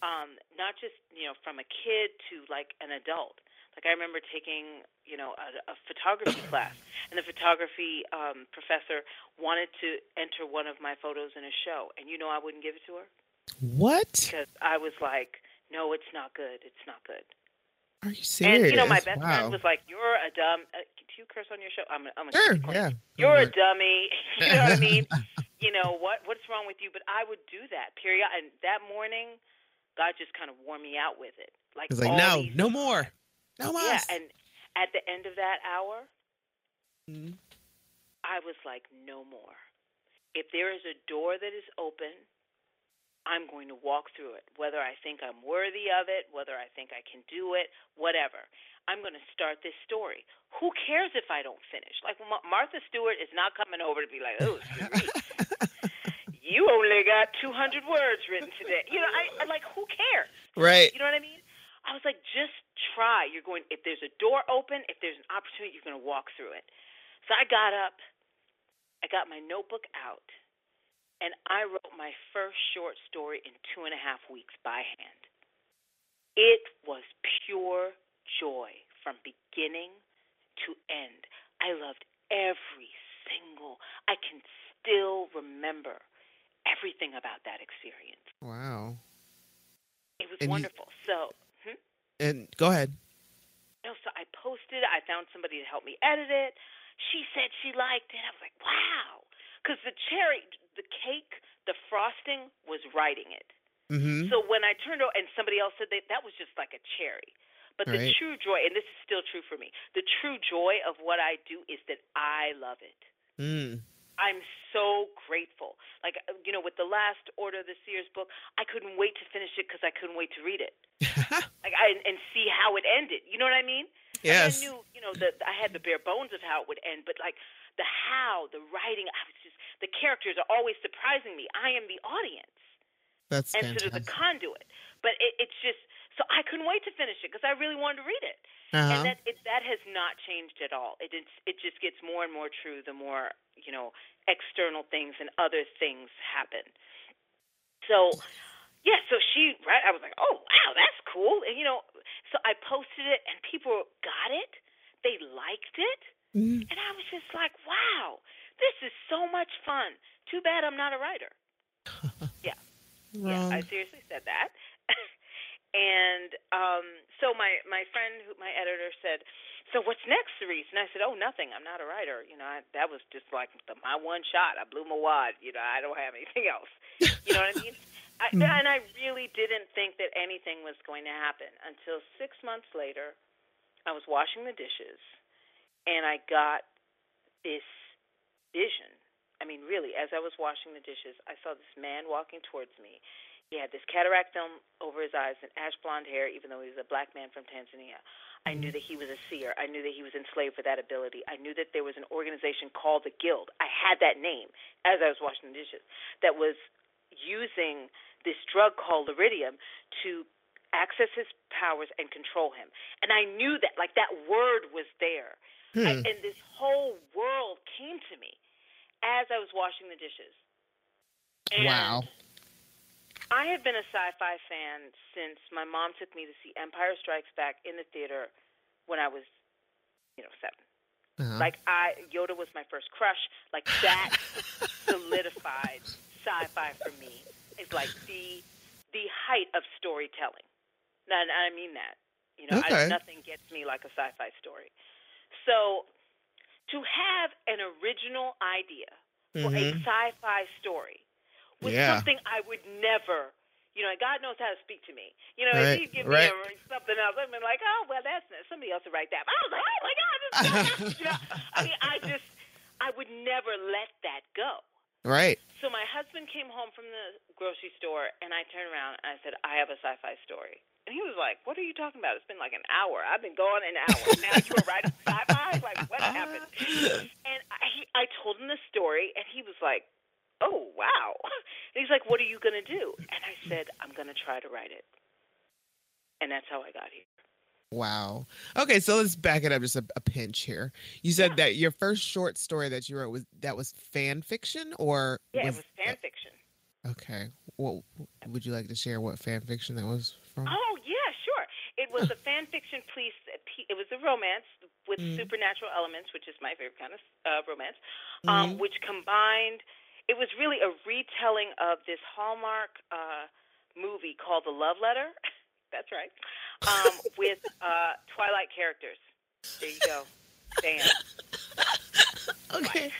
Um, not just you know from a kid to like an adult. Like I remember taking you know a, a photography class, and the photography um, professor wanted to enter one of my photos in a show, and you know I wouldn't give it to her. What? Because I was like, no, it's not good. It's not good. Are you serious? And you know, my best wow. friend was like, "You're a dumb." Uh, do you curse on your show? I'm. I'm a sure. Yeah. You're a dummy. you know what I mean? you know what? What's wrong with you? But I would do that. Period. And that morning, God just kind of wore me out with it. Like, like no, these, no more, no more. Yeah. And at the end of that hour, mm-hmm. I was like, no more. If there is a door that is open I'm going to walk through it, whether I think I'm worthy of it, whether I think I can do it, whatever. I'm going to start this story. Who cares if I don't finish? Like Martha Stewart is not coming over to be like, "Oh, you only got 200 words written today." You know, I, I like who cares? Right. You know what I mean? I was like, just try. You're going. If there's a door open, if there's an opportunity, you're going to walk through it. So I got up. I got my notebook out and I wrote my first short story in two and a half weeks by hand. It was pure joy from beginning to end. I loved every single, I can still remember everything about that experience. Wow. It was and wonderful. You, so, hmm? and go ahead. No, so I posted. I found somebody to help me edit it. She said she liked it. I was like, wow. Because the cherry, the cake, the frosting was writing it. Mm-hmm. So when I turned over, and somebody else said that that was just like a cherry. But the right. true joy, and this is still true for me, the true joy of what I do is that I love it. Mm. I'm so grateful. Like uh, you know, with the last Order of the Seers book, I couldn't wait to finish it because I couldn't wait to read it. like I and see how it ended. You know what I mean? Yes. I knew, you know, that I had the bare bones of how it would end, but like the how, the writing, I was just the characters are always surprising me. I am the audience. That's and fantastic. sort of the conduit. But it, it's just so I couldn't wait to finish it because I really wanted to read it. Uh-huh. And that it, that has not changed at all. It it's, it just gets more and more true the more you know external things and other things happen. So yeah, so she right, I was like, oh wow, that's cool. And you know, so I posted it and people got it. They liked it. Mm-hmm. And I was just like, wow, this is so much fun. Too bad I'm not a writer. yeah. Wrong. Yeah, I seriously said that. and um, so my my friend, who my editor, said, "So what's next, Cerece?" And I said, "Oh, nothing. I'm not a writer. You know, I, that was just like the, my one shot. I blew my wad. You know, I don't have anything else. You know what I mean?" I, Mm. and I really didn't think that anything was going to happen until six months later. I was washing the dishes, and I got this vision. I mean, really, as I was washing the dishes, I saw this man walking towards me. He had this cataract film over his eyes and ash blonde hair, even though he was a black man from Tanzania. I knew mm-hmm. that he was a seer. I knew that he was enslaved for that ability. I knew that there was an organization called the Guild. I had that name as I was washing the dishes that was using this drug called Liridium to access his powers and control him. And I knew that, like that word was there. Hmm. I, and this whole world came to me as I was washing the dishes. And wow. I have been a sci-fi fan since my mom took me to see Empire Strikes Back in the theater when I was, you know, 7 uh-huh. Like I, Yoda was my first crush. Like that solidified sci-fi for me It's like the the height of storytelling. And I mean that. You know, okay. I, nothing gets me like a sci-fi story. So to have an original idea for mm-hmm. a sci-fi story was yeah. something I would never. You know, God knows how to speak to me. You know, right. if He'd give right. me a, something else, I'd be like, "Oh, well, that's somebody else to write that." But I was like, "Oh my God!" This is you know, I mean, I just, I would never let that go. Right. So my husband came home from the grocery store, and I turned around and I said, "I have a sci-fi story." And he was like, "What are you talking about? It's been like an hour. I've been going an hour. now you were writing sci-fi? Like what happened?" And I, he, I told him the story, and he was like, "Oh wow!" And he's like, "What are you gonna do?" And I said, "I'm gonna try to write it." and that's how I got here. Wow. Okay, so let's back it up just a, a pinch here. You said Yeah. that your first short story that you wrote was that was fan fiction, or Yeah, was, it was fan fiction. Okay. Well, would you like to share what fan fiction that was from? Oh yeah, sure. It was a fan fiction piece. It was a romance with Mm. supernatural elements, which is my favorite kind of uh, romance. Um, which combined, it was really a retelling of this Hallmark uh, movie called The Love Letter. That's right. Um, with uh, Twilight characters. There you go. Damn. Okay.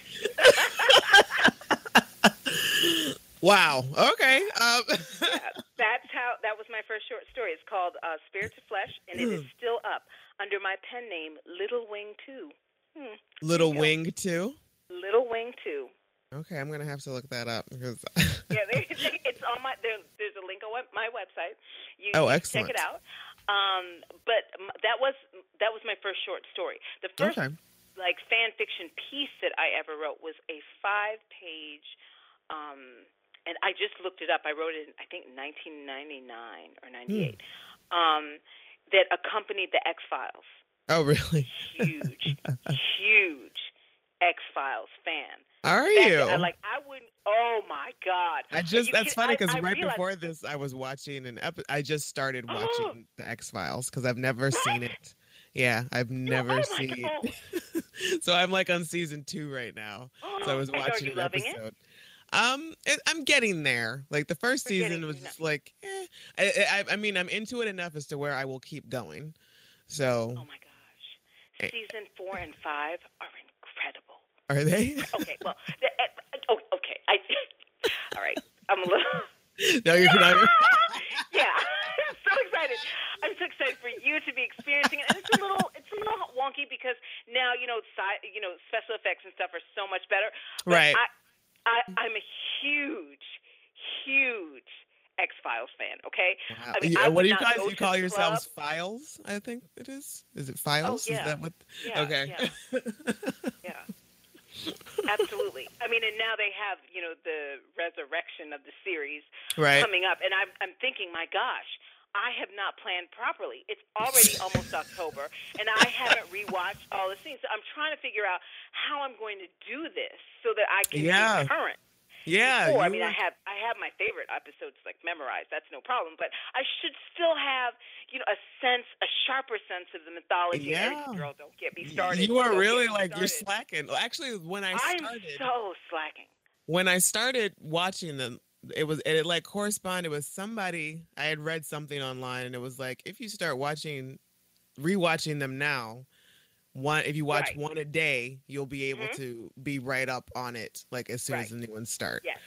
Wow. Okay. Um, Yeah, that's how. That was my first short story. It's called uh, Spirit to Flesh, and it is still up under my pen name Little Wing Two. Hmm. Little. Wing too. Little Wing Two. Okay, I'm gonna have to look that up because. Yeah, they, it's on my. There, there's a link on my website. You Oh, excellent. Check it out. Um, but that was that was my first short story. The first okay. like fan fiction piece that I ever wrote was a five page. Um, and I just looked it up. I wrote it in I think 1999 or 98. Um, that accompanied the X Files. Oh, really? Huge, huge X Files fan. Are you? I, like I wouldn't. Oh my god! I just You that's funny because right realized- before this, I was watching an epi- I just started Oh. watching the X Files because I've never seen it. Yeah, I've never oh seen. God. so I'm like on season two right now. So I was watching you an loving it? Um, it, I'm getting there. Like the 1st You're season was just like, eh. I, I, I mean, I'm into it enough as to where I will keep going. So Oh my gosh! Eh. Season four and five are incredible. are they? Okay, well, the, uh, oh, okay. I all right. I'm a little. no, you're not. yeah, I'm so excited. I'm so excited for you to be experiencing it. And it's a little, it's a little wonky because now you know, sci- you know, special effects and stuff are so much better. But Right. I, I'm a huge, huge X Files fan. Okay. Wow. I mean, I what do you guys you call yourselves? club. Files? I think it is. Is it oh, files? yeah. Is that what? Yeah. okay. Yeah. Yeah. Absolutely. I mean, and now they have, you know, the resurrection of the series right. coming up, and I'm, I'm thinking, my gosh, I have not planned properly. It's already almost October, and I haven't rewatched all the scenes. So I'm trying to figure out how I'm going to do this so that I can Yeah. be current. Yeah. Before, I mean, I have I have my favorite episodes like memorized. That's no problem. But I should still have, you know, a sense, a sharper sense of the mythology. Yeah. Girl, don't get me started. You are Don't really like you're slacking. Actually, when I I'm started, so slacking. when I started watching them, it was it like corresponded with somebody I had read something online, and it was like if you start watching, rewatching them now, one if you watch Right. one a day, you'll be able Mhm. to be right up on it like as soon as the new ones start. Yes.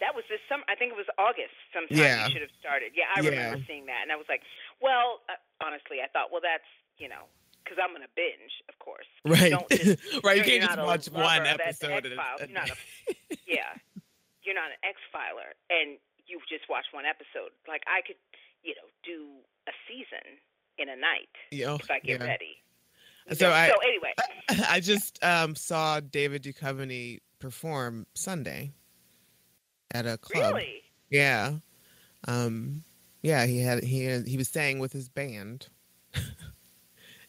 That was this summer. I think it was August sometime Yeah. you should have started. Yeah, I Yeah. remember seeing that. And I was like, well, uh, honestly, I thought, well, that's, you know, because I'm going to binge, of course. Right, just- right. You can't just watch one episode. a- X-Files. a You're not day. yeah. You're not an X-Filer. And you just watch one episode. Like, I could, you know, do a season in a night Yeah, if I get yeah. ready. So I- so anyway, I just um, saw David Duchovny perform Sunday at a club. really? Yeah, um, yeah. He had he he was staying with his band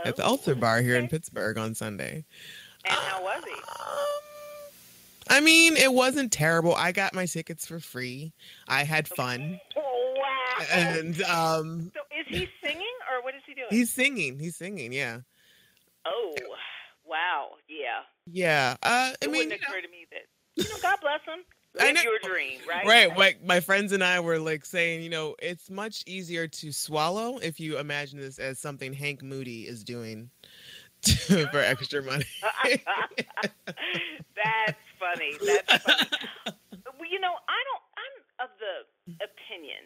at the Oh, Altar Bar here in. Pittsburgh on Sunday. And how was he? Um, I mean, it wasn't terrible. I got my tickets for free. I had fun, Oh, wow. and um, so is he singing or what is he doing? he's singing. He's singing. Yeah, Oh, wow. Yeah. yeah. Uh, I It mean, wouldn't occur to me that, you know, God bless him. Live your dream, right? Right, like my friends and I were like saying, you know, it's much easier to swallow if you imagine this as something Hank Moody is doing to, for extra money. That's funny. That's funny. Well, you know, I don't. I'm of the opinion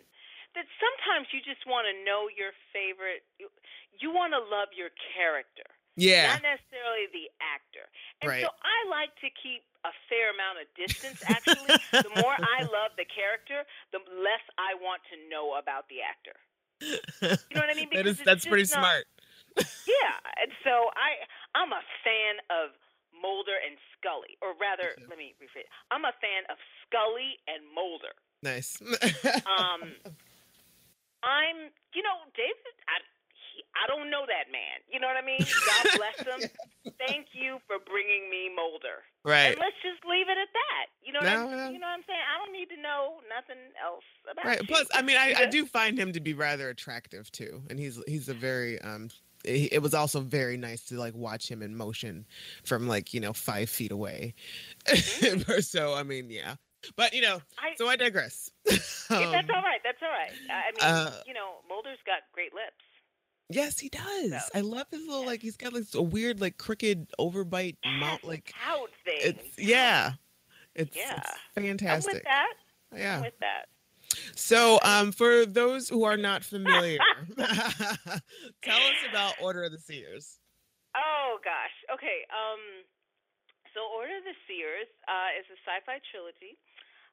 that sometimes you just want to know your favorite. You, you want to love your character, Yeah, not necessarily the actor. And Right. so I like to keep a fair amount of distance. Actually, the more I love the character, the less I want to know about the actor. You know what I mean? that is that's pretty not- smart. Yeah, and so I I'm a fan of Mulder and Scully, or rather, too. let me rephrase. I'm a fan of Scully and Mulder. Nice. Um, I'm, you know, David. I, I don't know that man. You know what I mean? God bless him. Thank you for bringing me Mulder. Right. And let's just leave it at that. You know what No, I'm no. you know what I'm saying? I don't need to know nothing else about Right. you. Plus, I mean, I, I do find him to be rather attractive too, and he's he's a very um. It it was also very nice to like watch him in motion from like you know five feet away. so I mean, yeah, but you know, I, so I digress. Um, that's all right. That's all right. I I mean, uh, you know, Mulder's got great lips. Yes, he does. So, I love his little yeah. like he's got like a weird like crooked overbite mouth Yes, like out thing. it's yeah. It's, Yeah. it's I'm fantastic. with that. Yeah. I'm with that. So, um, for those who are not familiar, tell us about Order of the Seers. Oh gosh. Okay. Um. So, Order of the Seers uh, is a sci-fi trilogy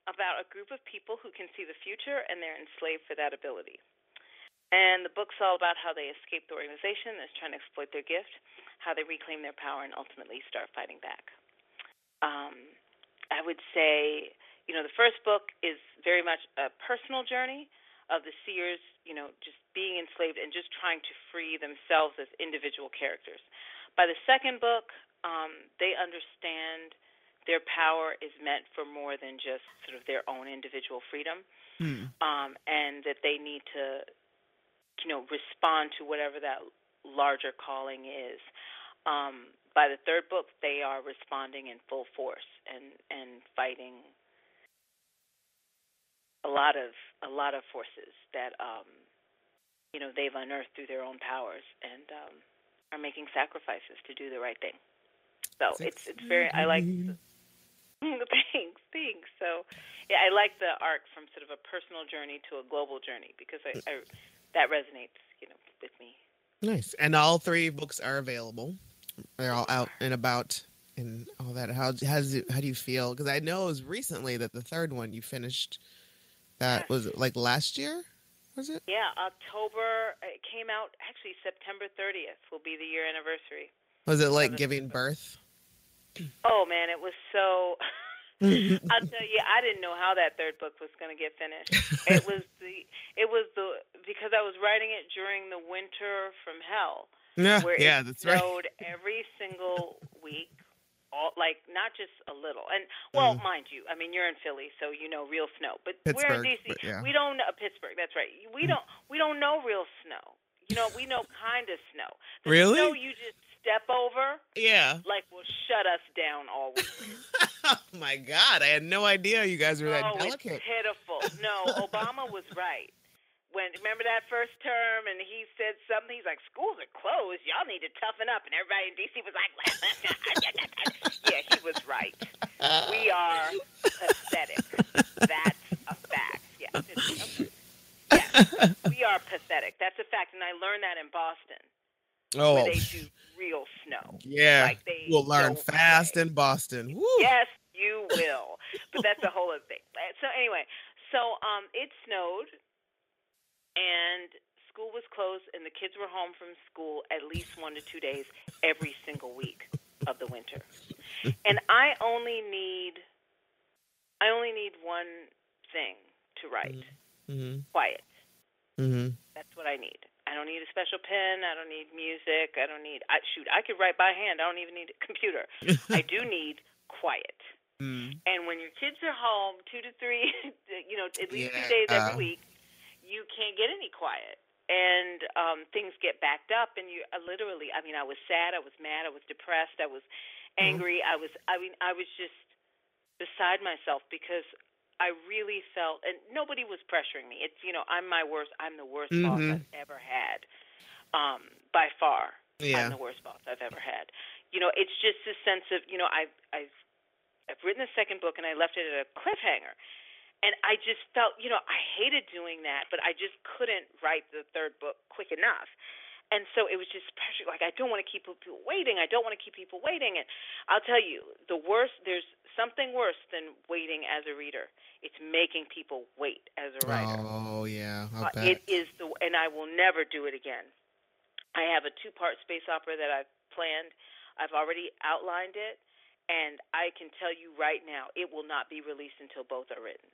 about a group of people who can see the future and they're enslaved for that ability. And the book's all about how they escape the organization that's trying to exploit their gift, how they reclaim their power, and ultimately start fighting back. Um, I would say, you know, the first book is very much a personal journey of the seers, you know, just being enslaved and just trying to free themselves as individual characters. By the second book, um, they understand their power is meant for more than just sort of their own individual freedom, Hmm. um, and that they need to, you know, respond to whatever that larger calling is. Um, by the third book, they are responding in full force and and fighting a lot of a lot of forces that um, you know they've unearthed through their own powers and um, are making sacrifices to do the right thing. So it's it's very I like thanks thanks. So yeah, I like the arc from sort of a personal journey to a global journey because I, I that resonates you know with me. Nice. And all three books are available. They're all out and about and all that. How how's it, how do you feel? Because I know it was recently that the third one you finished. That Yes. was it like last year, was it? Yeah, October it came out actually September 30th will be the year anniversary. Was it like giving birth? Oh man, it was so. I'll tell you, I didn't know how that third book was going to get finished. It was the, it was the because I was writing it during the winter from hell, yeah, where yeah, it that's right. snowed every single week, all like not just a little. And well, Mm. mind you, I mean you're in Philly, so you know real snow. But Pittsburgh, we're in DC. yeah. We don't uh, Pittsburgh. That's right. We Mm. don't we don't know real snow. You know, we know kind of snow. The Really? Snow you just step over, Yeah. like will shut us down all week. oh my God, I had no idea you guys were that oh, delicate. it's pitiful. No, Obama was right. When remember that first term, and he said something. He's like, "Schools are closed. Y'all need to toughen up." And everybody in DC was like, "Yeah, he was right. We are pathetic. That's a fact. Yes, it's, yes, we are pathetic. That's a fact. And I learned that in Boston, oh, where they do real snow. yeah. Like they We'll learn fast play. in Boston. Woo. Yes, you will. But that's a whole other thing. So anyway, so um, it snowed, and school was closed, and the kids were home from school at least one to two days every single week of the winter. And I only need, I only need one thing to write: Mm-hmm. quiet. Mm-hmm. That's what I need. I don't need a special pen. I don't need music. I don't need. I, shoot, I could write by hand. I don't even need a computer. I do need quiet. mm And when your kids are home, two to three, you know, at least two days every week, you can't get any quiet, and um, things get backed up. And you uh, literally, I mean, I was sad, I was mad, I was depressed, I was angry, I was, I mean, I was just beside myself because I really felt, and nobody was pressuring me. It's, you know, I'm my worst, I'm the worst boss Mhm. I've ever had, um, by far. Yeah. I'm the worst boss I've ever had. You know, it's just this sense of, you know, I've I've I've written a second book and I left it at a cliffhanger. And I just felt, you know, I hated doing that, but I just couldn't write the third book quick enough. And so it was just pressure. Like I don't want to keep people waiting. I don't want to keep people waiting. And I'll tell you, the worst. There's something worse than waiting as a reader. It's making people wait as a writer. Oh yeah, Uh, it is the, and I will never do it again. I have a two-part space opera that I've planned. I've already outlined it, and I can tell you right now, it will not be released until both are written.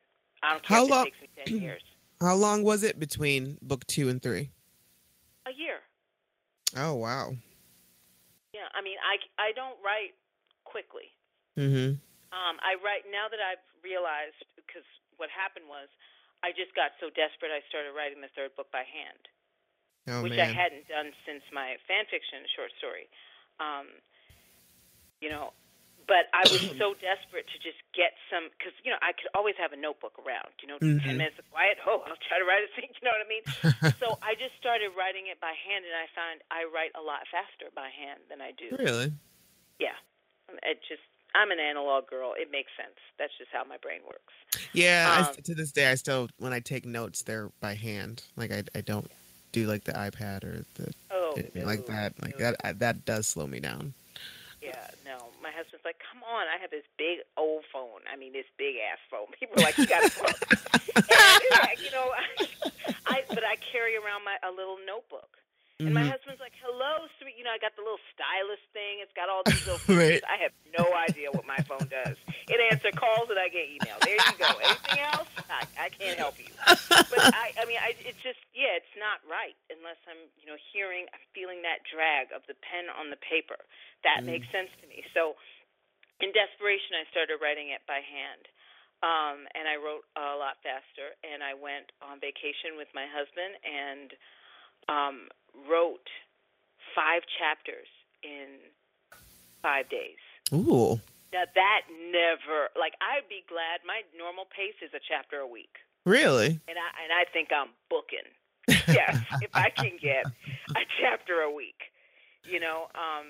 I don't care How if long- it takes me ten years. How long was it between book two and three? A year. Oh wow. Yeah, I mean, I I don't write quickly. Mhm. Um, I write now that I've realized because what happened was I just got so desperate I started writing the third book by hand, Oh which I hadn't done since my fan fiction short story. Um, you know, but I was so desperate to just get some because you know I could always have a notebook around. You know, Mhm. ten minutes of quiet. Oh, I'll try to write a scene. You know what I mean? so I just started writing it by hand, and I found I write a lot faster by hand than I do. really? Yeah, it just I'm an analog girl. It makes sense. That's just how my brain works. Yeah. Um, st- to this day, I still when I take notes, they're by hand. Like I I don't do like the iPad or the Oh, anything like that. Like no. that I, that does slow me down. Yeah, My like, come on, I have this big old phone. I mean, this big ass phone. People are like, you got a phone. and, you know, I but I carry around my a little notebook. And my Mhm. husband's like, "Hello, sweet." You know, I got the little stylus thing. It's got all these little Right. I have no idea what my phone does. It answers calls and I get emails. There you go. Anything else? I, I can't help you. But I, I mean, I, it's just, yeah, it's not right unless I'm, you know, hearing, I'm feeling that drag of the pen on the paper. That Mm. makes sense to me. So, in desperation, I started writing it by hand. Um, and I wrote a lot faster. And I went on vacation with my husband and um, wrote five chapters in five days. Ooh. Now that never like I'd be glad. My normal pace is a chapter a week, Really? and I and I think I'm booking. Yes, if I can get a chapter a week, you know. Um,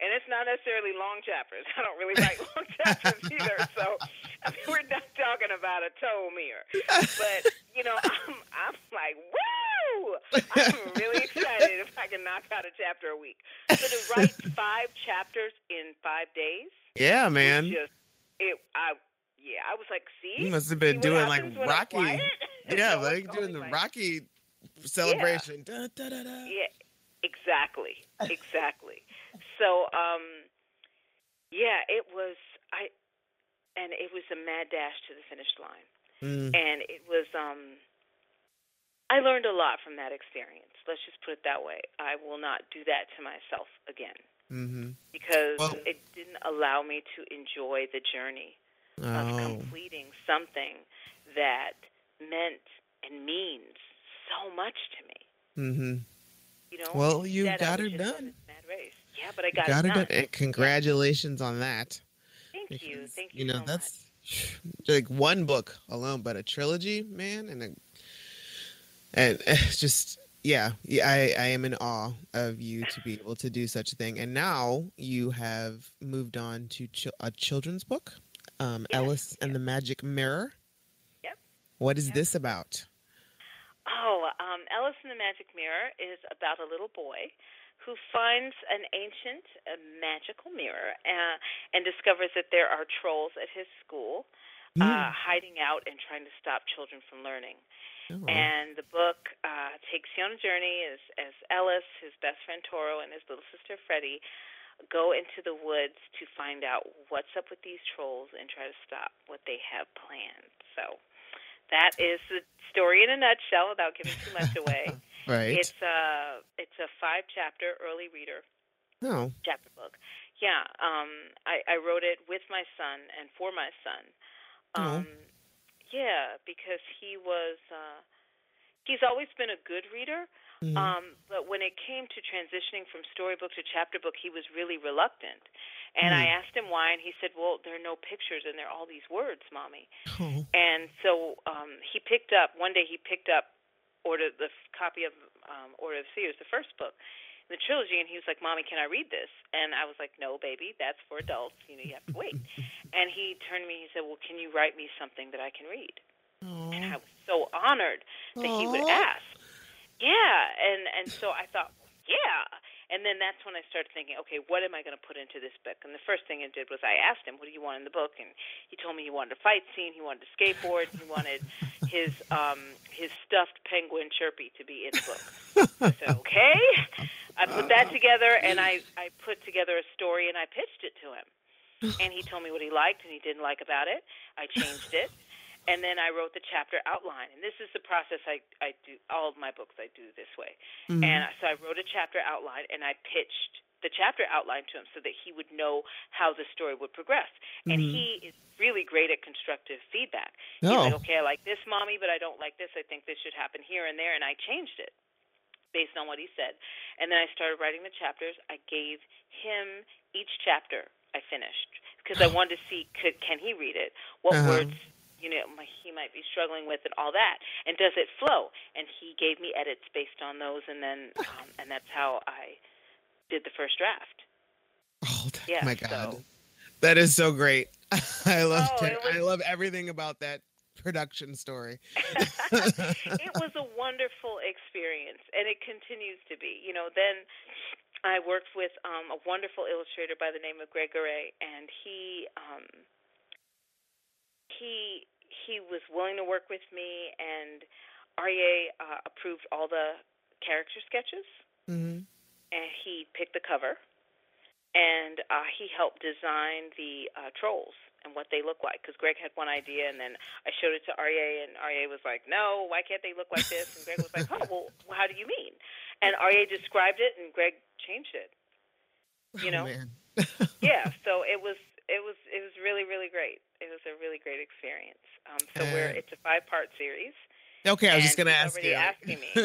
and it's not necessarily long chapters. I don't really like long chapters either. So I mean, we're not talking about a tome here, but you know, I'm I'm like, woo! I'm really excited if I can knock out a chapter a week. So to write five chapters in five days, Yeah, man. just it. I yeah, I was like, see, You must have been doing like happens when I'm Rocky. Yeah, So like doing the like- Rocky celebration. Da, da, da, da. Yeah, exactly, exactly. So, um, yeah, it was I, and it was a mad dash to the finish line, Mm. and it was um. I learned a lot from that experience. Let's just put it that way. I will not do that to myself again Mm-hmm. because Well- it didn't allow me to enjoy the journey of Oh. completing something that meant and means so much to me. Mm-hmm. You know. Well, you got her done. Mad race. Yeah, but I got, Got it it done. done. And congratulations on that. Thank you. Thank you. You know, so that's like one book alone, but a trilogy, man, and a, and it's just yeah, yeah, I, I am in awe of you to be able to do such a thing. And now you have moved on to ch- a children's book, um, Yes, Ellis and the Magic Mirror. Yep. What is Yep. this about? Oh, um, Ellis in the Magic Mirror is about a little boy who finds an ancient uh, magical mirror uh, and discovers that there are trolls at his school uh, hiding out and trying to stop children from learning. Oh. And the book uh, takes you on a journey as, as Ellis, his best friend Toro, and his little sister Freddie go into the woods to find out what's up with these trolls and try to stop what they have planned. So that is the story in a nutshell without giving too much away. right. It's a it's a five chapter early reader oh. chapter book. Yeah, um, I, I wrote it with my son and for my son. Oh. Um, yeah, because he was uh, he's always been a good reader, Mhm. um, but when it came to transitioning from storybook to chapter book, he was really reluctant. And I Hmm. asked him why, and he said, "Well, there are no pictures, and there are all these words, mommy." oh. And so um, he picked up one day. He picked up order the f- copy of um, Order of the Seers, the first book, in the trilogy, and he was like, "Mommy, can I read this?" And I was like, "No, baby, that's for adults. You know, you have to wait." and he turned to me. He said, "Well, can you write me something that I can read?" And I was so honored that he would ask. Yeah, and and so I thought, yeah. And then that's when I started thinking, okay, what am I going to put into this book? And the first thing I did was I asked him, what do you want in the book? And he told me he wanted a fight scene, he wanted a skateboard, he wanted his um his stuffed penguin Chirpy to be in the book. I said, okay. I put that together and I I put together a story and I pitched it to him. And he told me what he liked and he didn't like about it. I changed it. And then I wrote the chapter outline. And this is the process I I do all of my books I do this way. Mhm. And so I wrote a chapter outline and I pitched the chapter outline to him so that he would know how the story would progress. And Mhm. he is really great at constructive feedback. He's Oh. like, okay, I like this, mommy, but I don't like this. I think this should happen here and there, and I changed it based on what he said. And then I started writing the chapters. I gave him each chapter I finished because I wanted to see could can he read it, what Uh-huh. words you know he might be struggling with, and all that, and does it flow? And he gave me edits based on those, and then um, and that's how I did the first draft. Oh Yeah, my god. so- That is so great. I love Oh, was- I love everything about that production story. it was a wonderful experience, and it continues to be. You know, then I worked with um, a wonderful illustrator by the name of Greg Garay, and he um, he he was willing to work with me, and REA uh, approved all the character sketches, hmm and he picked the cover, and uh, he helped design the uh, trolls and what they look like. Because Greg had one idea, and then I showed it to REA, and REA was like, "No, why can't they look like this?" And Greg was like, "Oh, well, how do you mean?" And REA described it, and Greg changed it. You know? Oh. Yeah, so it was it was it was really really great. It was a really great experience. Um, so we're Uh, it's a five part series. Okay, I was just gonna ask already you. asking me.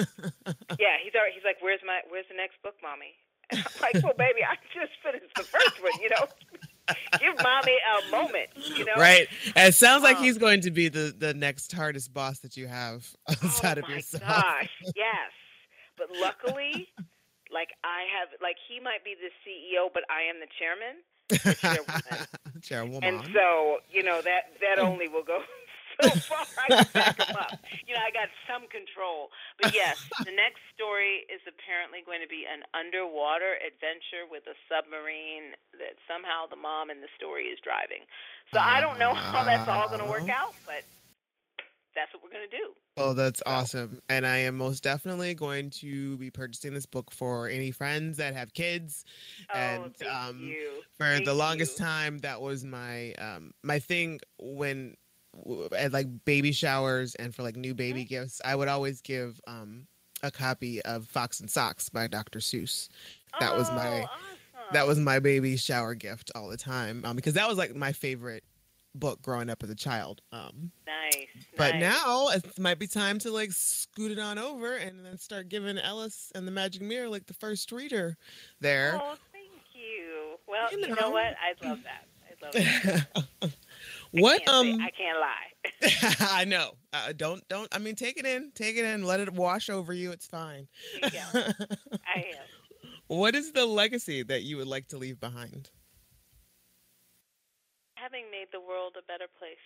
Yeah, he's already, he's like, "Where's my where's the next book, mommy?" And I'm like, "Well, baby, I just finished the first one. You know, give mommy a moment. You know, Right. And it sounds like Um, he's going to be the the next hardest boss that you have outside oh of my yourself. gosh, yes. But luckily, like I have, like he might be the CEO, but I am the chairman, chairwoman. Chairwoman. and so you know that that only will go so far. I can back him up. You know, I got some control. But yes, the next story is apparently going to be an underwater adventure with a submarine that somehow the mom in the story is driving. So I don't know how that's all going to work out, but that's what we're going to do. Oh, that's awesome. And I am most definitely going to be purchasing this book for any friends that have kids. oh, and thank um, you. for Thank the longest you. time that was my um my thing when at like baby showers and for like new baby Mm-hmm. gifts i would always give um a copy of fox and socks by dr seuss that was my- Oh, that was my baby shower gift all the time um, because that was like my favorite book growing up as a child um nice. but nice. now it might be time to like scoot it on over and then start giving ellis and the magic mirror like the first reader there Oh, thank you. Well, You you know, know. what? I love that. I love that. what say- um I can't lie. I know. Uh, don't don't. I mean, take it in. Take it in. Let it wash over you. It's fine. Go. I am. what is the legacy that you would like to leave behind? Having made the world a better place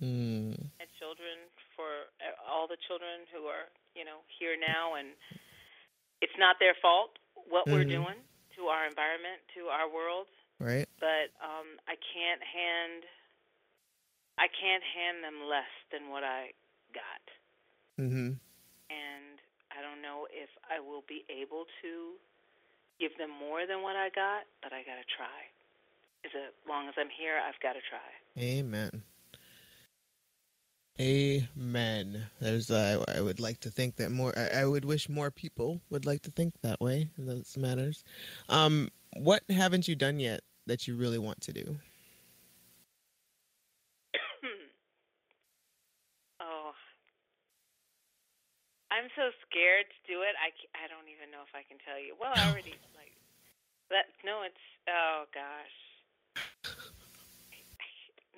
Mm, and children for uh, all the children who are, you know, here now and it's not their fault what we're Mhm. doing to our environment, to our world, right. but um I can't hand I can't hand them less than what I got. Mm-hmm. and I don't know if I will be able to give them more than what I got, but I got to try. As long as I'm here, I've got to try. Amen. Amen. There's. Uh, I would like to think that more. I, I would wish more people would like to think that way in those matters. Um, what haven't you done yet that you really want to do? oh, I'm so scared to do it. I, I don't even know if I can tell you. Well, I already like that. No, it's oh gosh.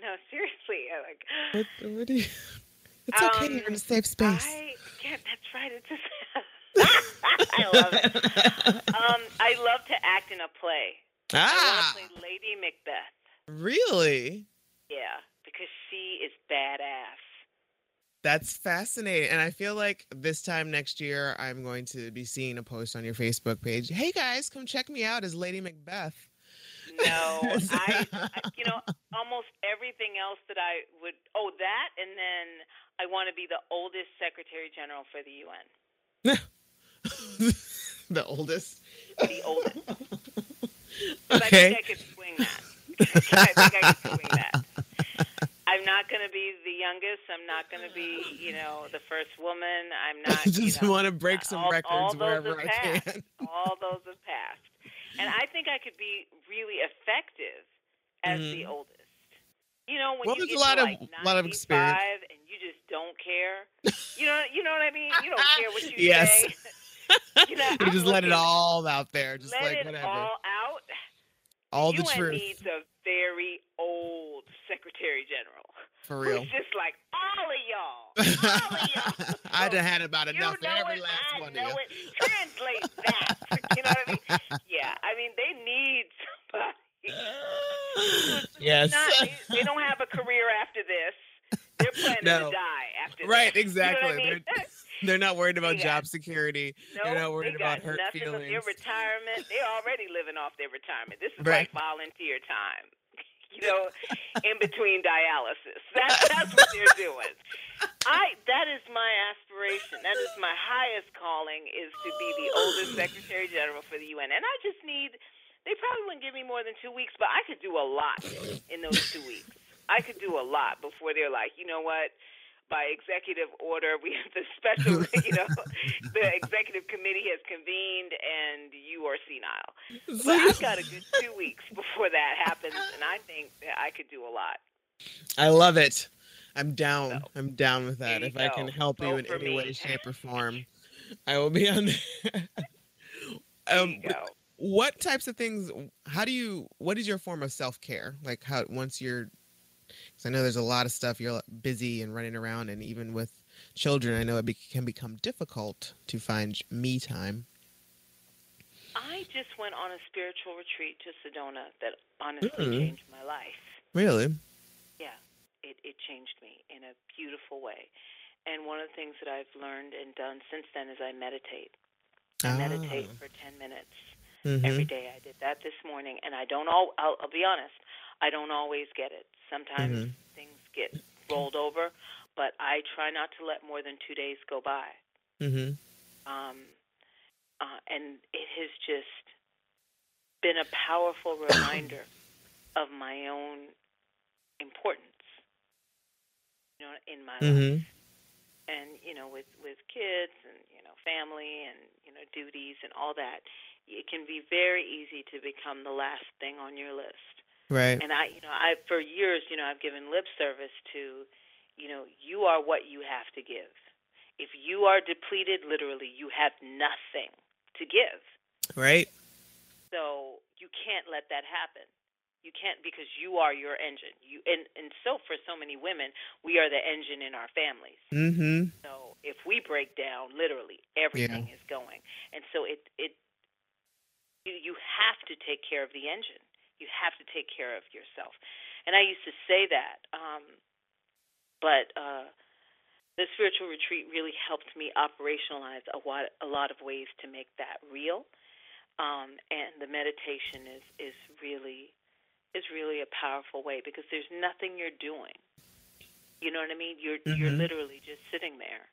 No, seriously. I like. What, what do you? It's okay. Um, You're in a safe space. I can't. That's right. It's just. I love it. Um, I love to act in a play. Ah, to play Lady Macbeth. really? Yeah, because she is badass. That's fascinating. And I feel like this time next year, I'm going to be seeing a post on your Facebook page. Hey guys, come check me out as Lady Macbeth. No, I, I, you know, almost everything else that I would. Oh, that, and then I want to be the oldest Secretary General for the UN. the oldest. The oldest. 'Cause I think I could swing that. I think I could swing that. I'm not going to be the youngest. I'm not going to be, you know, the first woman. I'm not. I just you know, want to break some all, records all wherever I passed. can. all those have passed, and I think I could be really effective as the Mhm. oldest. You know, when Well, you get a lot to of- like lot of 95 experience. and you just don't care. You know, you know what I mean. You don't care what you Yes. say. You know, you just let it all out there, just Let like it whatever. all out. all the truth. UN truth needs a very old Secretary General. For real. Who's just like all of y'all. All of y'all. I'd have had about enough for every it, last I one of know you. it. Translate that. you know what I mean? Yeah, I mean they need somebody. yes. Not, they, don't have a career after this. They're planning No. to die after Right, this. exactly. You know I mean? They're not worried about They got- job security. No, They're not worried they got about hurt of their retirement. They're already living off their retirement. This is Right. like volunteer time. You know, in between dialysis. That's that's what they're doing. I that is my aspiration. That is my highest calling is to be the oldest Secretary General for the UN. And I just need they probably wouldn't give me more than two weeks, but I could do a lot in those two weeks. I could do a lot before they're like, you know what? By executive order, we have the special, you know, the executive committee has convened, and you are senile. But I've got a good two weeks before that happens, and I think that I could do a lot. I love it. I'm down. So, I'm down with that. If you I can go. help you in any me. way, shape, or form, I will be on there. There um, go. what types of things? How do you? What is your form of self care? Like how once you're, I know there's a lot of stuff. You're busy and running around, and even with children, I know it be, can become difficult to find me time. I just went on a spiritual retreat to Sedona that honestly Mm. changed my life. Really? Yeah, it, it changed me in a beautiful way. And one of the things that I've learned and done since then is I meditate. I meditate for 10 minutes Mhm. every day. I did that this morning, and I don't all. I'll, I'll be honest. I don't always get it. Sometimes Mhm. things get rolled over, but I try not to let more than two days go by. Mm-hmm. Um, uh, and it has just been a powerful reminder of my own importance, you know, in my life Mhm. and you know with with kids and you know family and you know duties and all that it can be very easy to become the last thing on your list. Right. and i you know i for years you know i've given lip service to you know you are what you have to give. If you are depleted literally you have nothing to give. Right. so you can't let that happen. You can't because you are your engine. You and and so for so many women we are the engine in our families. Mm-hmm. so if we break down, literally everything is going, and so it it you you have to take care of the engine. You have to take care of yourself, and I used to say that, um, but uh, the spiritual retreat really helped me operationalize a lot a lot of ways to make that real, um, and the meditation is is really is really a powerful way because there's nothing you're doing. You know what I mean? You're you're Mhm. literally just sitting there,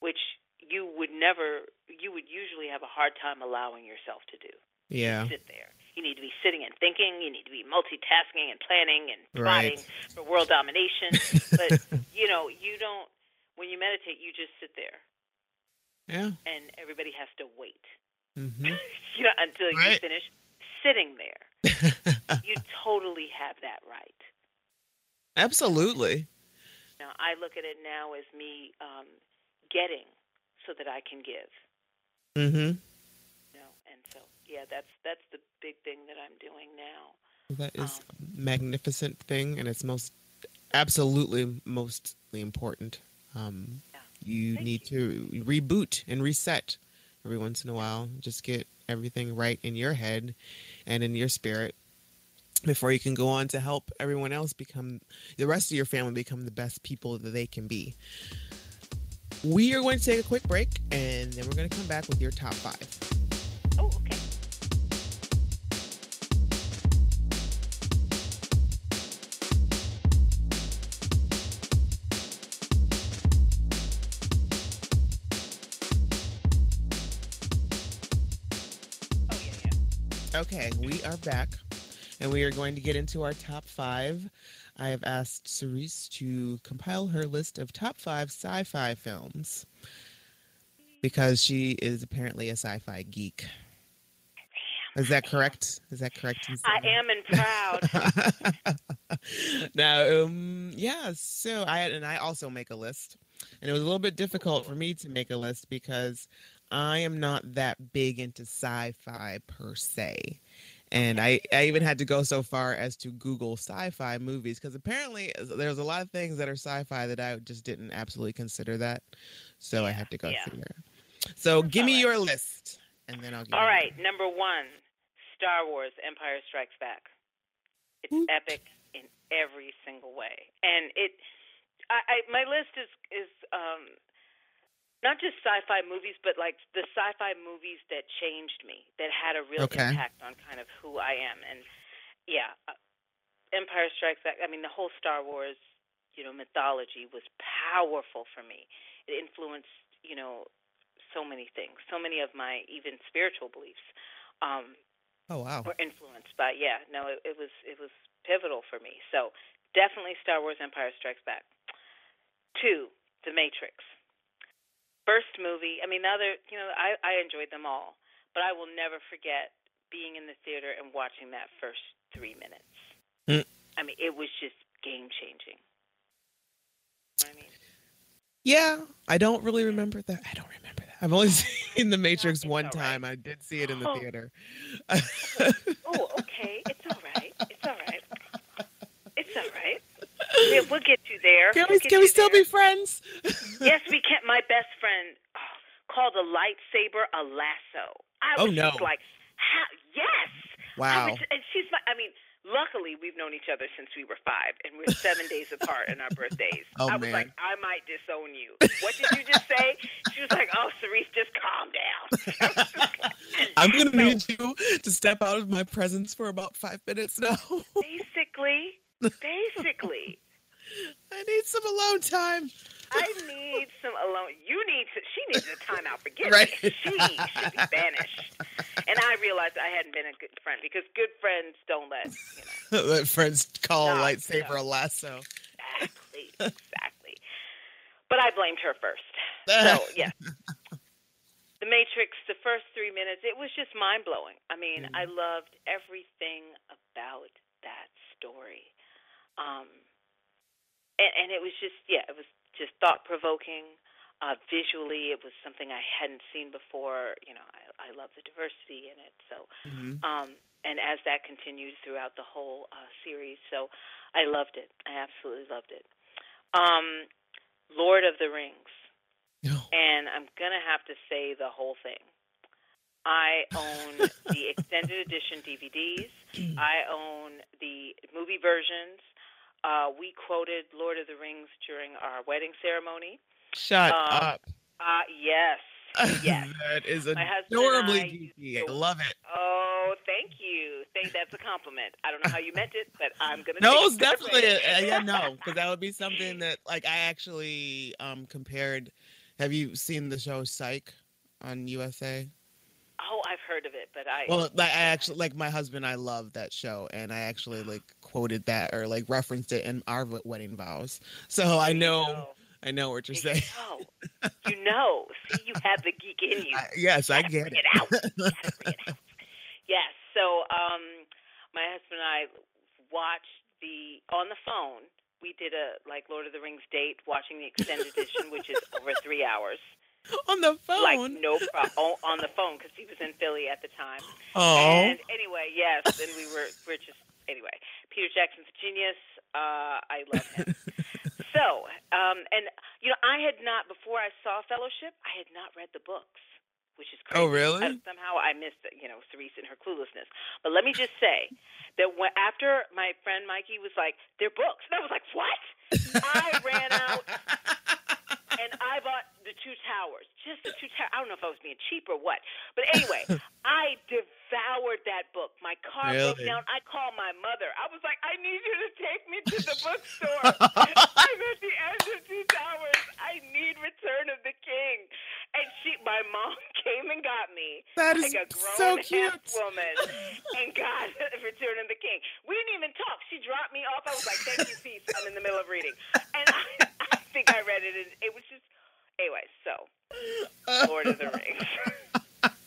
which you would never you would usually have a hard time allowing yourself to do. Yeah. Sit there. You need to be sitting and thinking. You need to be multitasking and planning and Right. plotting for world domination. but you know, you don't. When you meditate, you just sit there, Yeah. and everybody has to wait. Mhm. you know, until you finish sitting there. You totally have that right. Absolutely. Now, I look at it now as me um, getting so that I can give. Mm Mhm. You know, and so yeah, that's that's the big thing that I'm doing now. That is Um, a magnificent thing, and it's most absolutely mostly important. Um, Yeah. you Thank need to reboot and reset every once in a while. Just get everything right in your head and in your spirit before you can go on to help everyone else become the rest of your family become the best people that they can be. We are going to take a quick break, and then we're going to come back with your top five. Oh, okay. Okay, we are back, and we are going to get into our top five. I have asked Cerece to compile her list of top five sci fi films because she is apparently a sci fi geek. Is that correct? Is that correct? I am and proud. now, um, yeah. So I and I also make a list, and it was a little bit difficult for me to make a list because I am not that big into sci-fi per se. And I, I even had to go so far as to Google sci-fi movies because apparently uh, there's a lot of things that are sci-fi that I just didn't absolutely consider that. So I had to go yeah. through there. So give me all your list, and then I'll give. All right, number one, Star Wars: Empire Strikes Back. It's Woot. epic in every single way, and it. I, I my list is is um, not just sci-fi movies, but like the sci-fi movies that changed me, that had a real Okay. impact on kind of who I am, and yeah, uh, Empire Strikes Back. I mean, the whole Star Wars, you know, mythology was powerful for me. It influenced, you know, so many things, so many of my even spiritual beliefs. Um, Oh wow. were influenced by yeah no it, it was it was pivotal for me so definitely star wars empire strikes back two the matrix first movie i mean the other you know i i enjoyed them all but i will never forget being in the theater and watching that first three minutes Mm. i mean it was just game changing i mean Yeah, I don't really remember that. I don't remember that. I've only seen The Matrix it's one right. time. I did see it in the Oh. theater. oh okay it's all right it's all right it's all right we'll, we'll get you there can We'll we get can we still there. be friends? yes, we can. My best friend oh, called a lightsaber a lasso. I Oh, was no. just like, how? Yes. Wow. was, and she's my. I mean, luckily we've known each other since we were five, and we're seven days apart in our birthdays. Oh, I was man. like, I might disown you. What did you just say? She was like, Oh, Cerece, just calm down. I'm gonna So, need you to step out of my presence for about five minutes now. basically, basically. I need some alone time. I need some alone. You need to. She needs a timeout. Forget Right. me. She should be banished. And I realized I hadn't been a good friend because good friends don't let you know. Let friends call a lightsaber no. a lasso. Exactly. Exactly. But I blamed her first. So yeah. The Matrix, the first three minutes, it was just mind blowing. I mean, I loved everything about that story. Um, and, and it was just, yeah, it was just thought provoking. Uh, visually, it was something I hadn't seen before. You know, I, I love the diversity in it. So, Mhm. um, and as that continued throughout the whole uh, series, so I loved it. I absolutely loved it. Um, Lord of the Rings No. and I'm gonna have to say the whole thing. I own the extended edition DVDs. I own the movie versions. Uh, we quoted Lord of the Rings during our wedding ceremony. Shut Um, up. Uh, yes, yes. that is My husband and I adorably geeky. I to- love it. Oh, thank you. Think that's a compliment. I don't know how you meant it, but I'm gonna. No, it's definitely a, yeah, no, because that would be something that like I actually um compared. Have you seen the show Psych on USA? Oh, I've heard of it, but I. Well, I actually like my husband. I love that show, and I actually like quoted that or like referenced it in our wedding vows. So I There you know. I know what you're There you saying. know. You know. See, you have the geek in you. I, yes, I get it. it out. It out. Yes. So, um, my husband and I watched the on the phone. We did a like Lord of the Rings date, watching the extended edition, which is over three hours. on the phone. Like no problem on the phone because he was in Philly at the time. oh, And anyway, yes, and we were we're just anyway. Peter Jackson's a genius. Uh, I love him. so, um, and you know, I had not before I saw Fellowship. I had not read the books, which is crazy. oh really? Uh, somehow I missed, you know, Cerece and her cluelessness. But let me just say that when, after my friend Mikey was like, "They're books," and I was like, "What?" I ran out and I bought the two towers, just the two towers. I don't know if I was being cheap or what, but anyway, I devoured that book. My car broke down. I called my mother. I was like, I need you to take me to the bookstore. I'm at the end of two towers. I need Return of the King. And she, my mom came and got me That like a grown so cute. woman and got Return of the King. We didn't even talk. She dropped me off. I was like, "Thank you, peace." I'm in the middle of reading, and I, I think I read it. And it was just anyway. So, Lord of the Rings.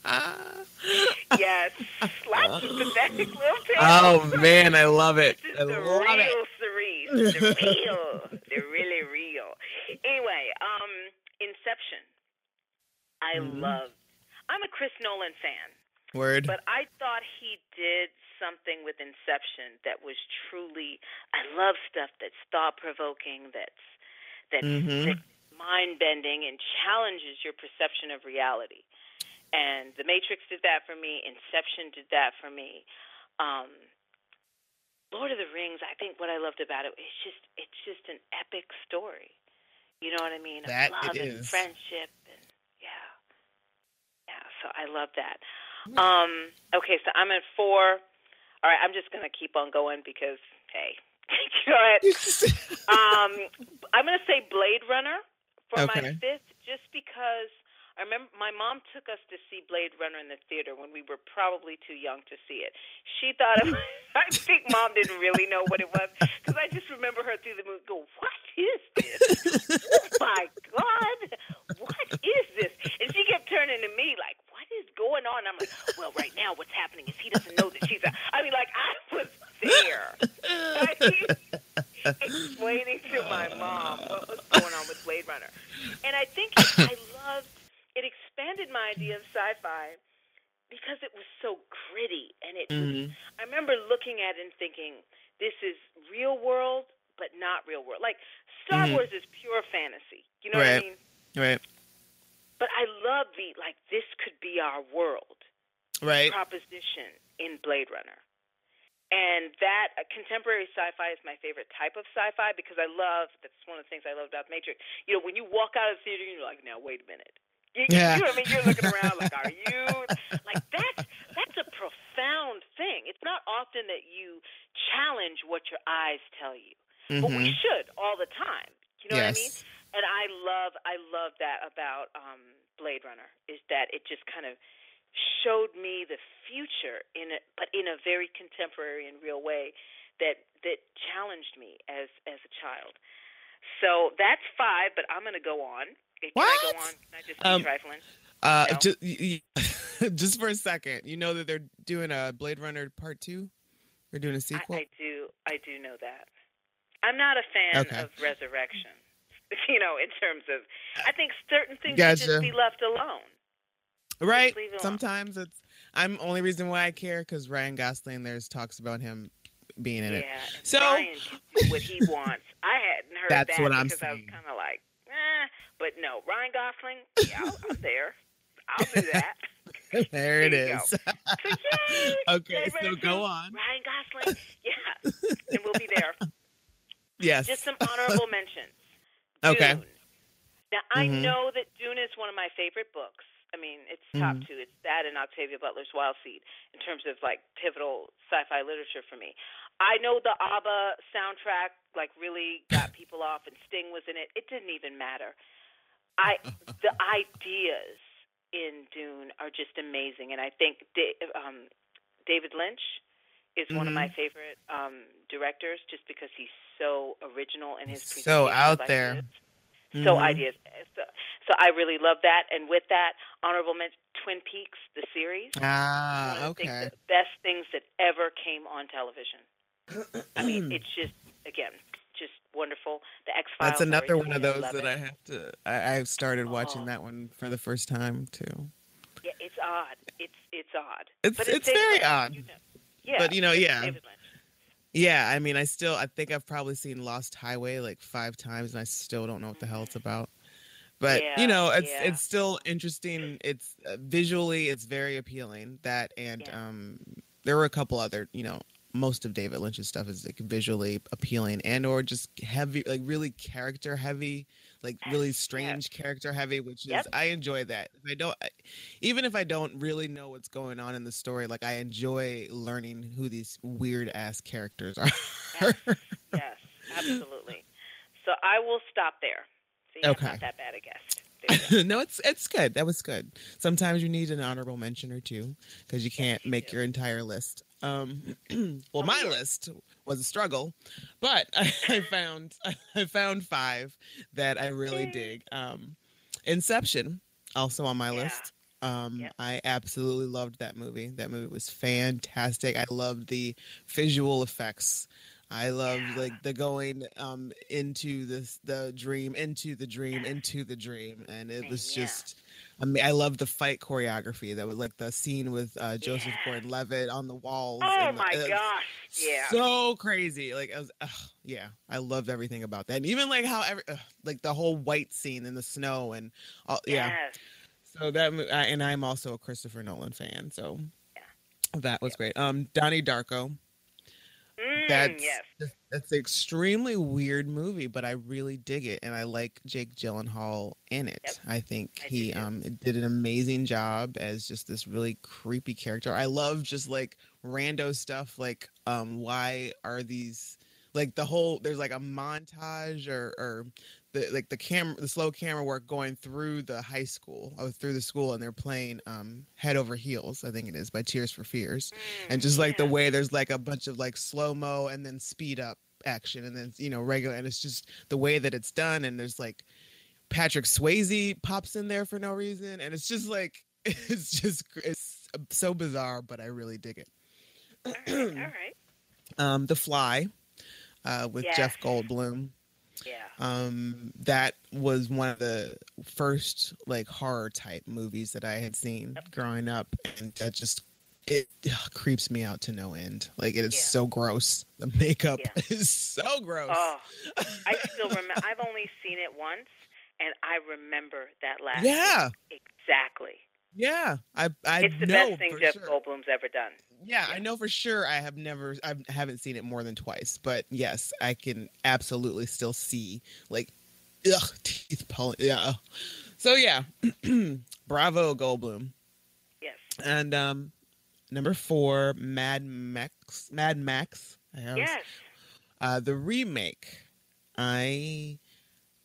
yes, lots of pathetic little tales. oh man, I love it. This is I the love real it. Cerece. The real. the really real. Anyway, um, Inception. I Mhm. love. I'm a Chris Nolan fan. Word. But I thought he did something with Inception that was truly. I love stuff that's thought provoking, that's that's, Mhm. Mind bending and challenges your perception of reality. And The Matrix did that for me. Inception did that for me. Um, Lord of the Rings. I think what I loved about it, it is just it's just an epic story. You know what I mean? That it love and friendship and yeah, yeah. So I love that. Um, okay, so I'm at four. All right, I'm just gonna keep on going because hey, go ahead. Um, I'm gonna say Blade Runner for my fifth, just because I remember my mom took us to see Blade Runner in the theater when we were probably too young to see it. She thought it was, I think mom didn't really know what it was because I just remember her through the movie go, "What is this? oh my God, what is this?" And she kept turning to me like, "What is going on?" I'm like, "Well, right now, what's happening is he doesn't know that she's." A, I mean, like I was there. explaining to my mom what was going on with Blade Runner. And I think it, I loved it expanded my idea of sci-fi because it was so gritty and it Mhm. I remember looking at it and thinking this is real world but not real world. Like Star Mhm. Wars is pure fantasy. You know what I mean? Right. But I love the like this could be our world Right. proposition in Blade Runner. And that uh, contemporary sci-fi is my favorite type of sci-fi because I love that's one of the things I love about Matrix. You know, when you walk out of the theater, you're like, now wait a minute. You, Yeah. you know what I mean? You're looking around like, are you like that's that's a profound thing. It's not often that you challenge what your eyes tell you, but we Mhm. should all the time. You know what I mean? And I love I love that about um Blade Runner is that it just kind of showed me the future in a but in a very contemporary and real way that that challenged me as as a child. So that's five, but I'm going to go on. Can I What? go on? Can I just be Um, trifling? Uh, No. just, just for a second, you know that they're doing a Blade Runner Part Two. They're doing a sequel. I do I do know that. I'm not a fan Okay. of resurrection. You know, in terms of I think certain things should just be left alone. right. alone. Sometimes it's. I'm only reason why I care because Ryan Gosling there's talks about him being in yeah, it. So- do what he wants. I hadn't heard That's that what I'm because I was kind of like, eh. But no, Ryan Gosling, yeah, I'm there. I'll do that. there it There you is. So yay! okay, so go on. Ryan Gosling, yeah, and we'll be there. Yes. Just some honorable mentions. Okay. Dune. Now I Mhm. know that Dune is one of my favorite books. I mean, it's top Mhm. two. It's that and Octavia Butler's Wild Seed in terms of like pivotal sci-fi literature for me. I know the ABBA soundtrack like really got people off, and Sting was in it. It didn't even matter. I the ideas in Dune are just amazing, and I think Da- um, David Lynch is one of my Mm-hmm. favorite um, directors, just because he's so original in his So out there. ideas. So ideas. So, so I really love that, and with that, honorable mention Twin Peaks, the series. Ah, one of the, things- okay. the best things that ever came on television. I mean, it's just again, just wonderful. The X Files. That's another one of those that I have to. I, I've started watching Oh. that one for the first time too. Yeah, it's odd. It's it's odd. It's but it's David very odd. you know. Yeah, But, you know, it's yeah. Yeah, I mean, I still I think I've probably seen Lost Highway like five times, and I still don't know what the hell it's about. But Yeah, you know, it's yeah. it's still interesting. It's uh, visually, it's very appealing. That and Yeah. um, there were a couple other, you know, most of David Lynch's stuff is like visually appealing and or just heavy, like really character heavy. Like really strange character heavy, which is Yep. I enjoy that. If I don't, I, even if I don't really know what's going on in the story, like I enjoy learning who these weird ass characters are. Yes. yes, absolutely. So I will stop there. So you're Okay. not that bad a guest. There you go. no, it's it's good. That was good. Sometimes you need an honorable mention or two because you can't you make do. your entire list. Um, well, Oh, my list was a struggle, but I, I found I found five that I really dig. Um, Inception, also on my Yeah. list. Um, Yep. I absolutely loved that movie. That movie was fantastic. I loved the visual effects. I loved Yeah. like the going um into this the dream, into the dream, into the dream, and it was just. I mean, I love the fight choreography. That was like the scene with uh, Joseph Yeah. Gordon-Levitt on the walls. Oh the- my gosh. Yeah. so crazy. Like I was, ugh, yeah, I loved everything about that, and even like how every, like the whole white scene in the snow and all, yeah. So that I- and I'm also a Christopher Nolan fan, so Yeah. that was great. Um, Donnie Darko. Mm, That's yes. That's an extremely weird movie, but I really dig it, and I like Jake Gyllenhaal in it. Yep. I think I he um did an amazing job as just this really creepy character. I love just like rando stuff, like um why are these like the whole there's like a montage or or the like the camera the slow camera work going through the high school or through the school and they're playing um head over heels i think it is by tears for fears and Mm, just like the way there's like a bunch of like slow mo and then speed up action and then you know regular and it's just the way that it's done and there's like Patrick Swayze pops in there for no reason and it's just like it's just it's so bizarre but I really dig it. All right. All right. Um The Fly uh with Jeff Goldblum. Yeah. Um that was one of the first like horror type movies that I had seen Yep. growing up and that just it ugh, creeps me out to no end. Like it is Yeah. so gross. The makeup Yeah. is so gross. Oh, I still remember. I've only seen it once, and I remember that last. yeah. Exactly. Yeah. I I it's the know best thing Jeff sure. Goldblum's ever done. Yeah, Yeah. I know for sure. I have never, I haven't seen it more than twice, but yes, I can absolutely still see like, ugh, teeth pulling. Yeah. So yeah, bravo Goldblum. Yes. And um, number four, Mad Max. Mad Max. I Yes. Uh, the remake. I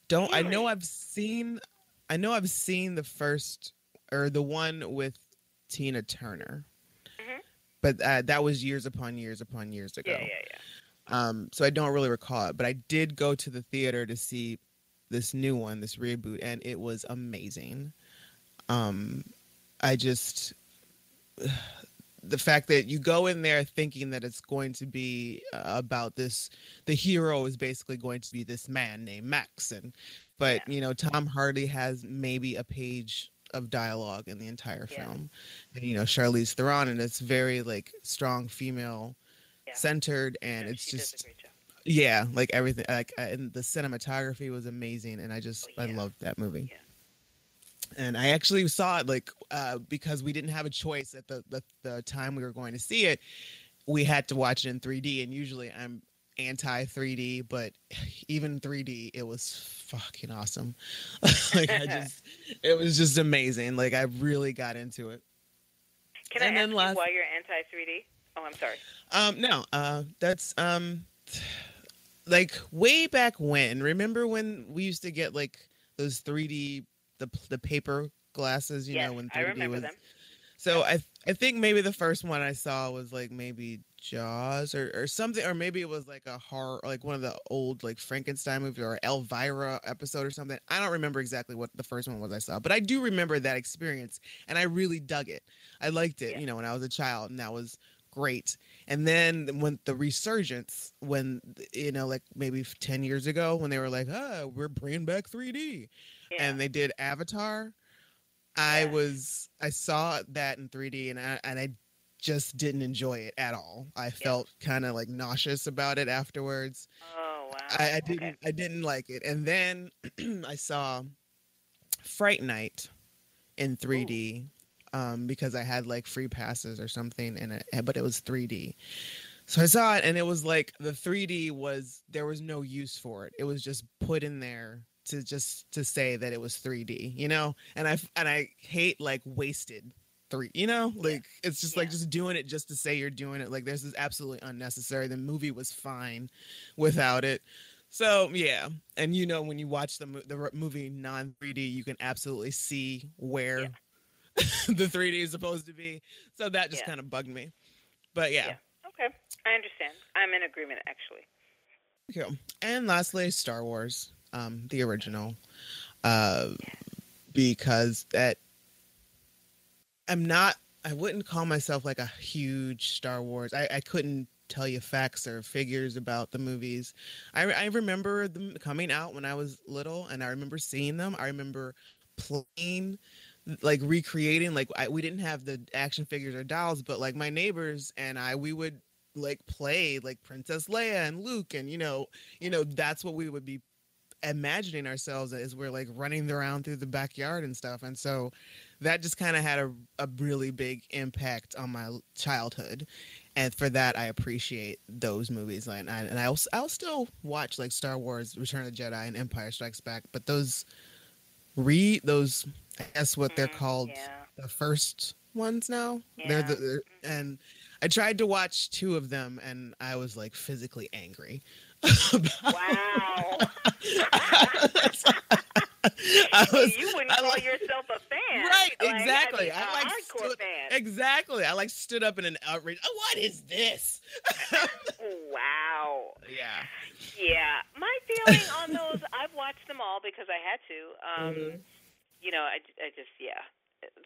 don't. I know I've seen. I know I've seen the first or the one with Tina Turner, Mhm. but uh, that was years upon years upon years ago. Yeah. Yeah. Yeah. Um, so I don't really recall it, but I did go to the theater to see this new one, this reboot, and it was amazing. Um, I just the fact that you go in there thinking that it's going to be uh, about this, the hero is basically going to be this man named Max, and but you know Tom Hardy has maybe a page of dialogue in the entire Yeah. film, and you know Charlize Theron, and it's very like strong female Yeah. centered, and it's just a great job. yeah, like everything, like uh, and the cinematography was amazing, and I just Oh, I yeah. loved that movie. Yeah. And I actually saw it like uh, because we didn't have a choice at the, the the time we were going to see it. We had to watch it in 3D, and usually I'm anti 3D, but even 3D, it was fucking awesome. like I just, it was just amazing. Like I really got into it. Can And I then ask last- you why you're anti 3D? Oh, I'm sorry. Um, no, uh, that's um, like way back when. Remember when we used to get like those 3D the the paper glasses? You yes, know when 3D I remember was. them. So I I think maybe the first one I saw was like maybe Jaws or, or something, or maybe it was like a horror, like one of the old like Frankenstein movie or Elvira episode or something. I don't remember exactly what the first one was I saw, but I do remember that experience, and I really dug it. I liked it, Yeah. you know, when I was a child, and that was great. And then when the resurgence, when you know, like maybe ten years ago, when they were like, "Ah, we're bringing back 3D," Yeah. and they did Avatar. I was I saw that in 3D and I and I just didn't enjoy it at all. I felt kind of like nauseous about it afterwards. oh wow. I, I didn't I didn't like it. And then I saw Fright Night in 3D um, because I had like free passes or something and it, but it was 3D. So I saw it and it was like the 3D was there was no use for it. It was just put in there to just to say that it was 3D, you know? And I and I hate like wasted three, you know? Like it's just like just doing it just to say you're doing it. Like this is absolutely unnecessary. The movie was fine without it. So, yeah. And you know when you watch the the movie non 3D, you can absolutely see where Yeah. the 3D is supposed to be. So that just Yeah. kind of bugged me. But yeah. Yeah. Okay. I understand. I'm in agreement actually. Cool. And lastly, Star Wars, um, the original, uh, because that I'm not. I wouldn't call myself like a huge Star Wars. I, I couldn't tell you facts or figures about the movies. I, I remember them coming out when I was little, and I remember seeing them. I remember playing, like recreating. Like I, we didn't have the action figures or dolls, but like my neighbors and I, we would like play like Princess Leia and Luke, and you know, you know that's what we would be imagining ourselves as we're like running around through the backyard and stuff. And so that just kind of had a, a really big impact on my childhood. And for that, I appreciate those movies. And, I, and I'll, I'll still watch like Star Wars, Return of the Jedi, and Empire Strikes Back. But those re those, I guess what they're Mhm, called, Yeah. the first ones now. They're the, they're, and I tried to watch two of them, and I was like physically angry. Wow. I was, you wouldn't I call like- yourself a fan. Right, Like, exactly. I, I mean, a like hardcore stood- fan. exactly. I like stood up in an outrage. Oh, what is this? Wow. yeah. Yeah. My feeling on those, I've watched them all because I had to. Um, Mhm. You know, I, I just, yeah.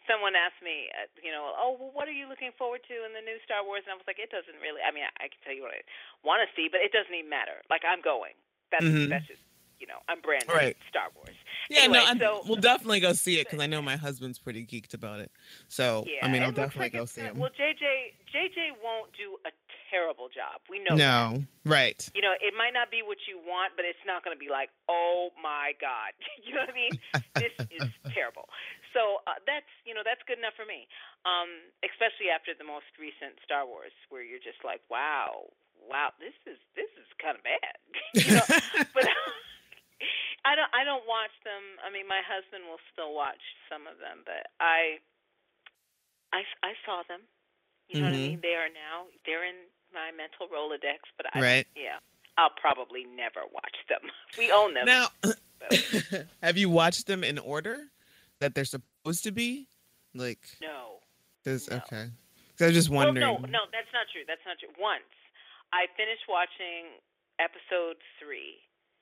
Someone asked me, uh, you know, oh, well, what are you looking forward to in the new Star Wars? And I was like, it doesn't really. I mean, I, I can tell you what I want to see, but it doesn't even matter. Like, I'm going. That's Mhm. that's just, you know, I'm brand new Right. Star Wars. Yeah, Anyway, no, I'm, so- we'll definitely go see it because I know my husband's pretty geeked about it. So Yeah, I mean, I'll definitely like go see it. Well, JJ JJ won't do a terrible job. We know. that. no, right. You know, it might not be what you want, but it's not going to be like, oh my god. you know what I mean? This is terrible. So uh, that's you know that's good enough for me. Um, especially after the most recent Star Wars, where you're just like, wow, wow, this is this is kind of bad. you know, but I don't I don't watch them. I mean, my husband will still watch some of them, but I I I saw them. You know what I Mhm. mean? They are now they're in my mental Rolodex, but I Right. yeah. I'll probably never watch them. We own them. Now, so, have you watched them in order that they're supposed to be? Like, no. this No. okay. 'Cause I was just wondering. Well, no, no, that's not true. That's not true. Once I finished watching episode 3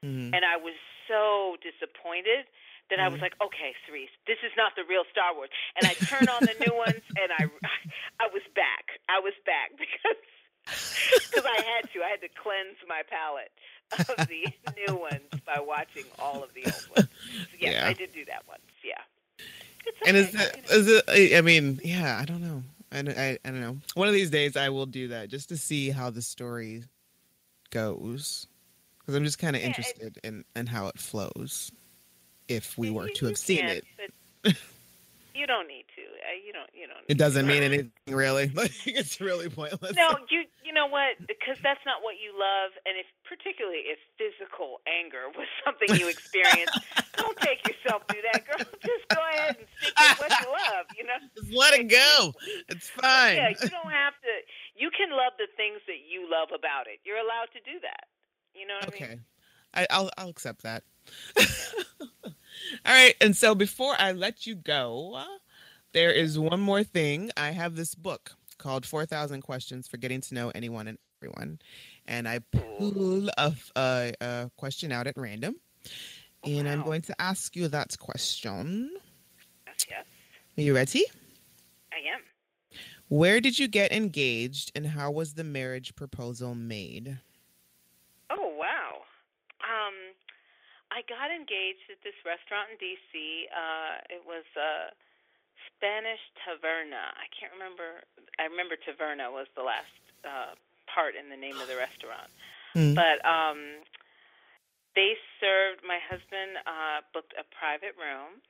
Mhm. and I was so disappointed that I was Mhm. like, okay, Cerece, this is not the real Star Wars. And I turned on the new ones, and I, I was back. I was back because because I had to. I had to cleanse my palate of the new ones by watching all of the old ones. So, yes, Yeah. I did do that once. Yeah. It's And is okay, that is it? I- I mean, yeah, I don't know. I, I I don't know. One of these days, I will do that just to see how the story goes, because I'm just kind of Yeah, it- interested in in how it flows. If we were you- to have seen it, you don't need to. Uh, you don't. You don't. it doesn't to. mean anything really. Like it's really pointless. No, you you know what? Because that's not what you love, and if particularly if physical anger was something you experienced, don't take yourself through that, girl. Just go ahead and stick with what you love. You know? Just let it go. It's fine. Yeah, you don't have to. You can love the things that you love about it. You're allowed to do that. You know what I Okay. mean? I, I'll I'll accept that. All right, and so before I let you go, there is one more thing. I have this book called Four Thousand Questions for Getting to Know Anyone and Everyone, and I pull a, a, a question out at random, Oh, and I'm going to ask you that question. Yes, yes, Are you ready? I am. Where did you get engaged, and how was the marriage proposal made? Oh wow. Um, I got engaged at this restaurant in D.C. Uh, it was uh, Spanish Taverna. I can't remember. I remember Taverna was the last uh, part in the name of the restaurant. Hmm. But um, they served. My husband uh, booked a private room,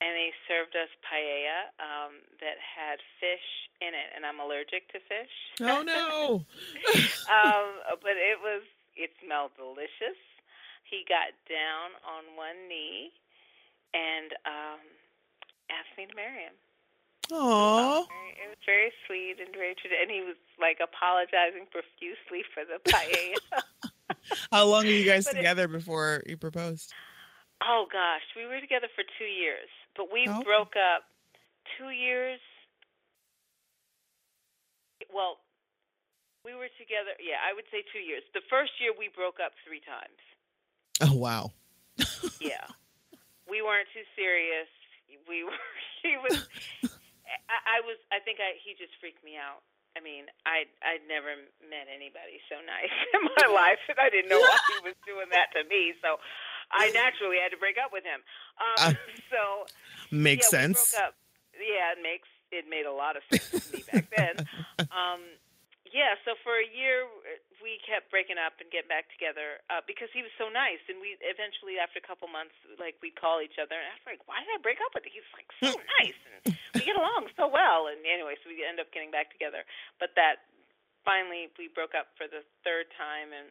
and they served us paella um, that had fish in it, and I'm allergic to fish. Oh no! um, but it was it smelled delicious. He got down on one knee and um asked me to marry him. Aww. It was very sweet and very and he was like apologizing profusely for the paella. How long were you guys But it- together before you proposed? oh gosh, we were together for two years, but we Oh. broke up two years. Well, we were together. Yeah, I would say two years. The first year we broke up three times. Oh wow. Yeah, we weren't too serious. We were. He was. I, I was. I think I. He just freaked me out. I mean, I I'd never met anybody so nice in my life, and I didn't know why he was doing that to me. So, I naturally had to break up with him. Um, Uh, so Makes yeah, sense. We broke up. Yeah, it makes it made a lot of sense to me back then. Um, yeah, so for a year uh, we kept breaking up and getting back together uh, because he was so nice, and we eventually, after a couple months, like we'd call each other, and I was like, "Why did I break up with you?" He's like so nice, and we get along so well. And anyway, so we end up getting back together. But that finally we broke up for the third time, and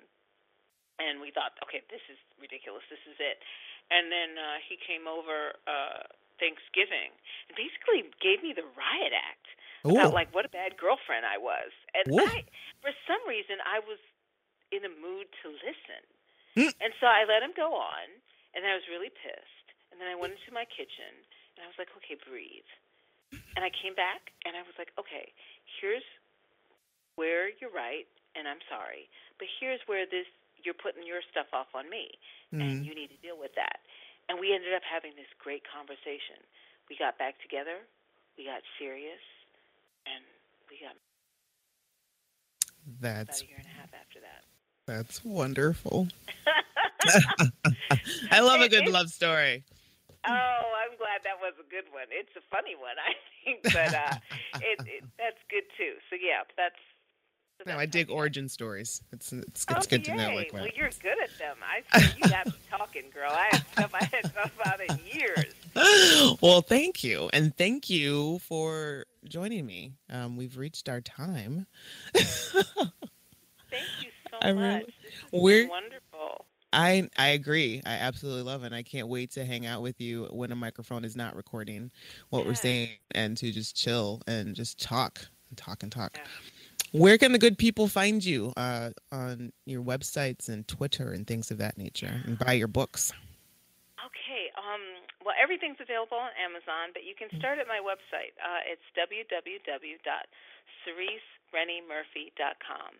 and we thought, okay, this is ridiculous. This is it. And then uh, he came over uh, Thanksgiving and basically gave me the riot act about like what a bad girlfriend I was. And Ooh. I, for some reason, I was in a mood to listen. Mm. And so I let him go on, and I was really pissed. And then I went into my kitchen, and I was like, okay, breathe. And I came back, and I was like, okay, here's where you're right, and I'm sorry, but here's where this you're putting your stuff off on me, and Mm. you need to deal with that. And we ended up having this great conversation. We got back together, we got serious, and we got That's about a year and a half after that. that's wonderful. I love a good it- love story. Oh, I'm glad that was a good one. It's a funny one, I think, but uh, it, it that's good too. So yeah, that's. so No, I dig origin stories. It's it's, Oh, it's good to know like Well, that. you're good at them. I see you got me talking, girl. I have stuff I had stuff about in years. well, thank you, and thank you for joining me. Um, we've reached our time. Thank you so I much. really- We're- wonderful. I I agree. I absolutely love it. And I can't wait to hang out with you when a microphone is not recording what we're saying and to just chill and just talk and talk and talk. Yeah. Where can the good people find you uh, on your websites and Twitter and things of that nature and buy your books? Everything's available on Amazon, but you can start at my website. Uh, it's www.cerecerenniemurphy.com.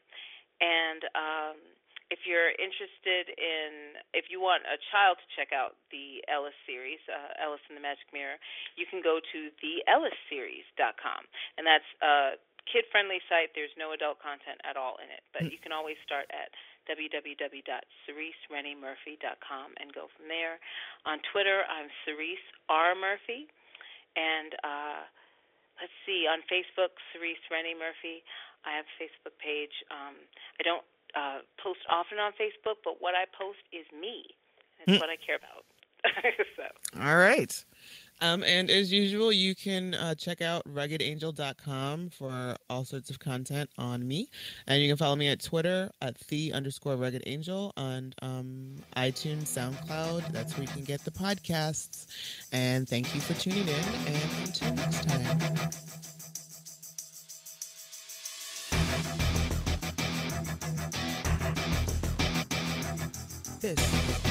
And um, if you're interested in, if you want a child to check out the Ellis series, uh, Ellis and the Magic Mirror, you can go to theellisseries.com. And that's a kid friendly site. There's no adult content at all in it, but you can always start at www.cerecerenniemurphy.com and go from there. On Twitter, I'm Cerece R. Murphy. And uh, let's see, on Facebook, Cerece Rennie Murphy. I have a Facebook page. Um, I don't uh, post often on Facebook, but what I post is me. That's what I care about. so, All right. Um, and as usual, you can uh, check out ruggedangel.com for all sorts of content on me. And you can follow me at Twitter at the underscore rugged angel on um, iTunes, SoundCloud. That's where you can get the podcasts. And thank you for tuning in. And until next time. This is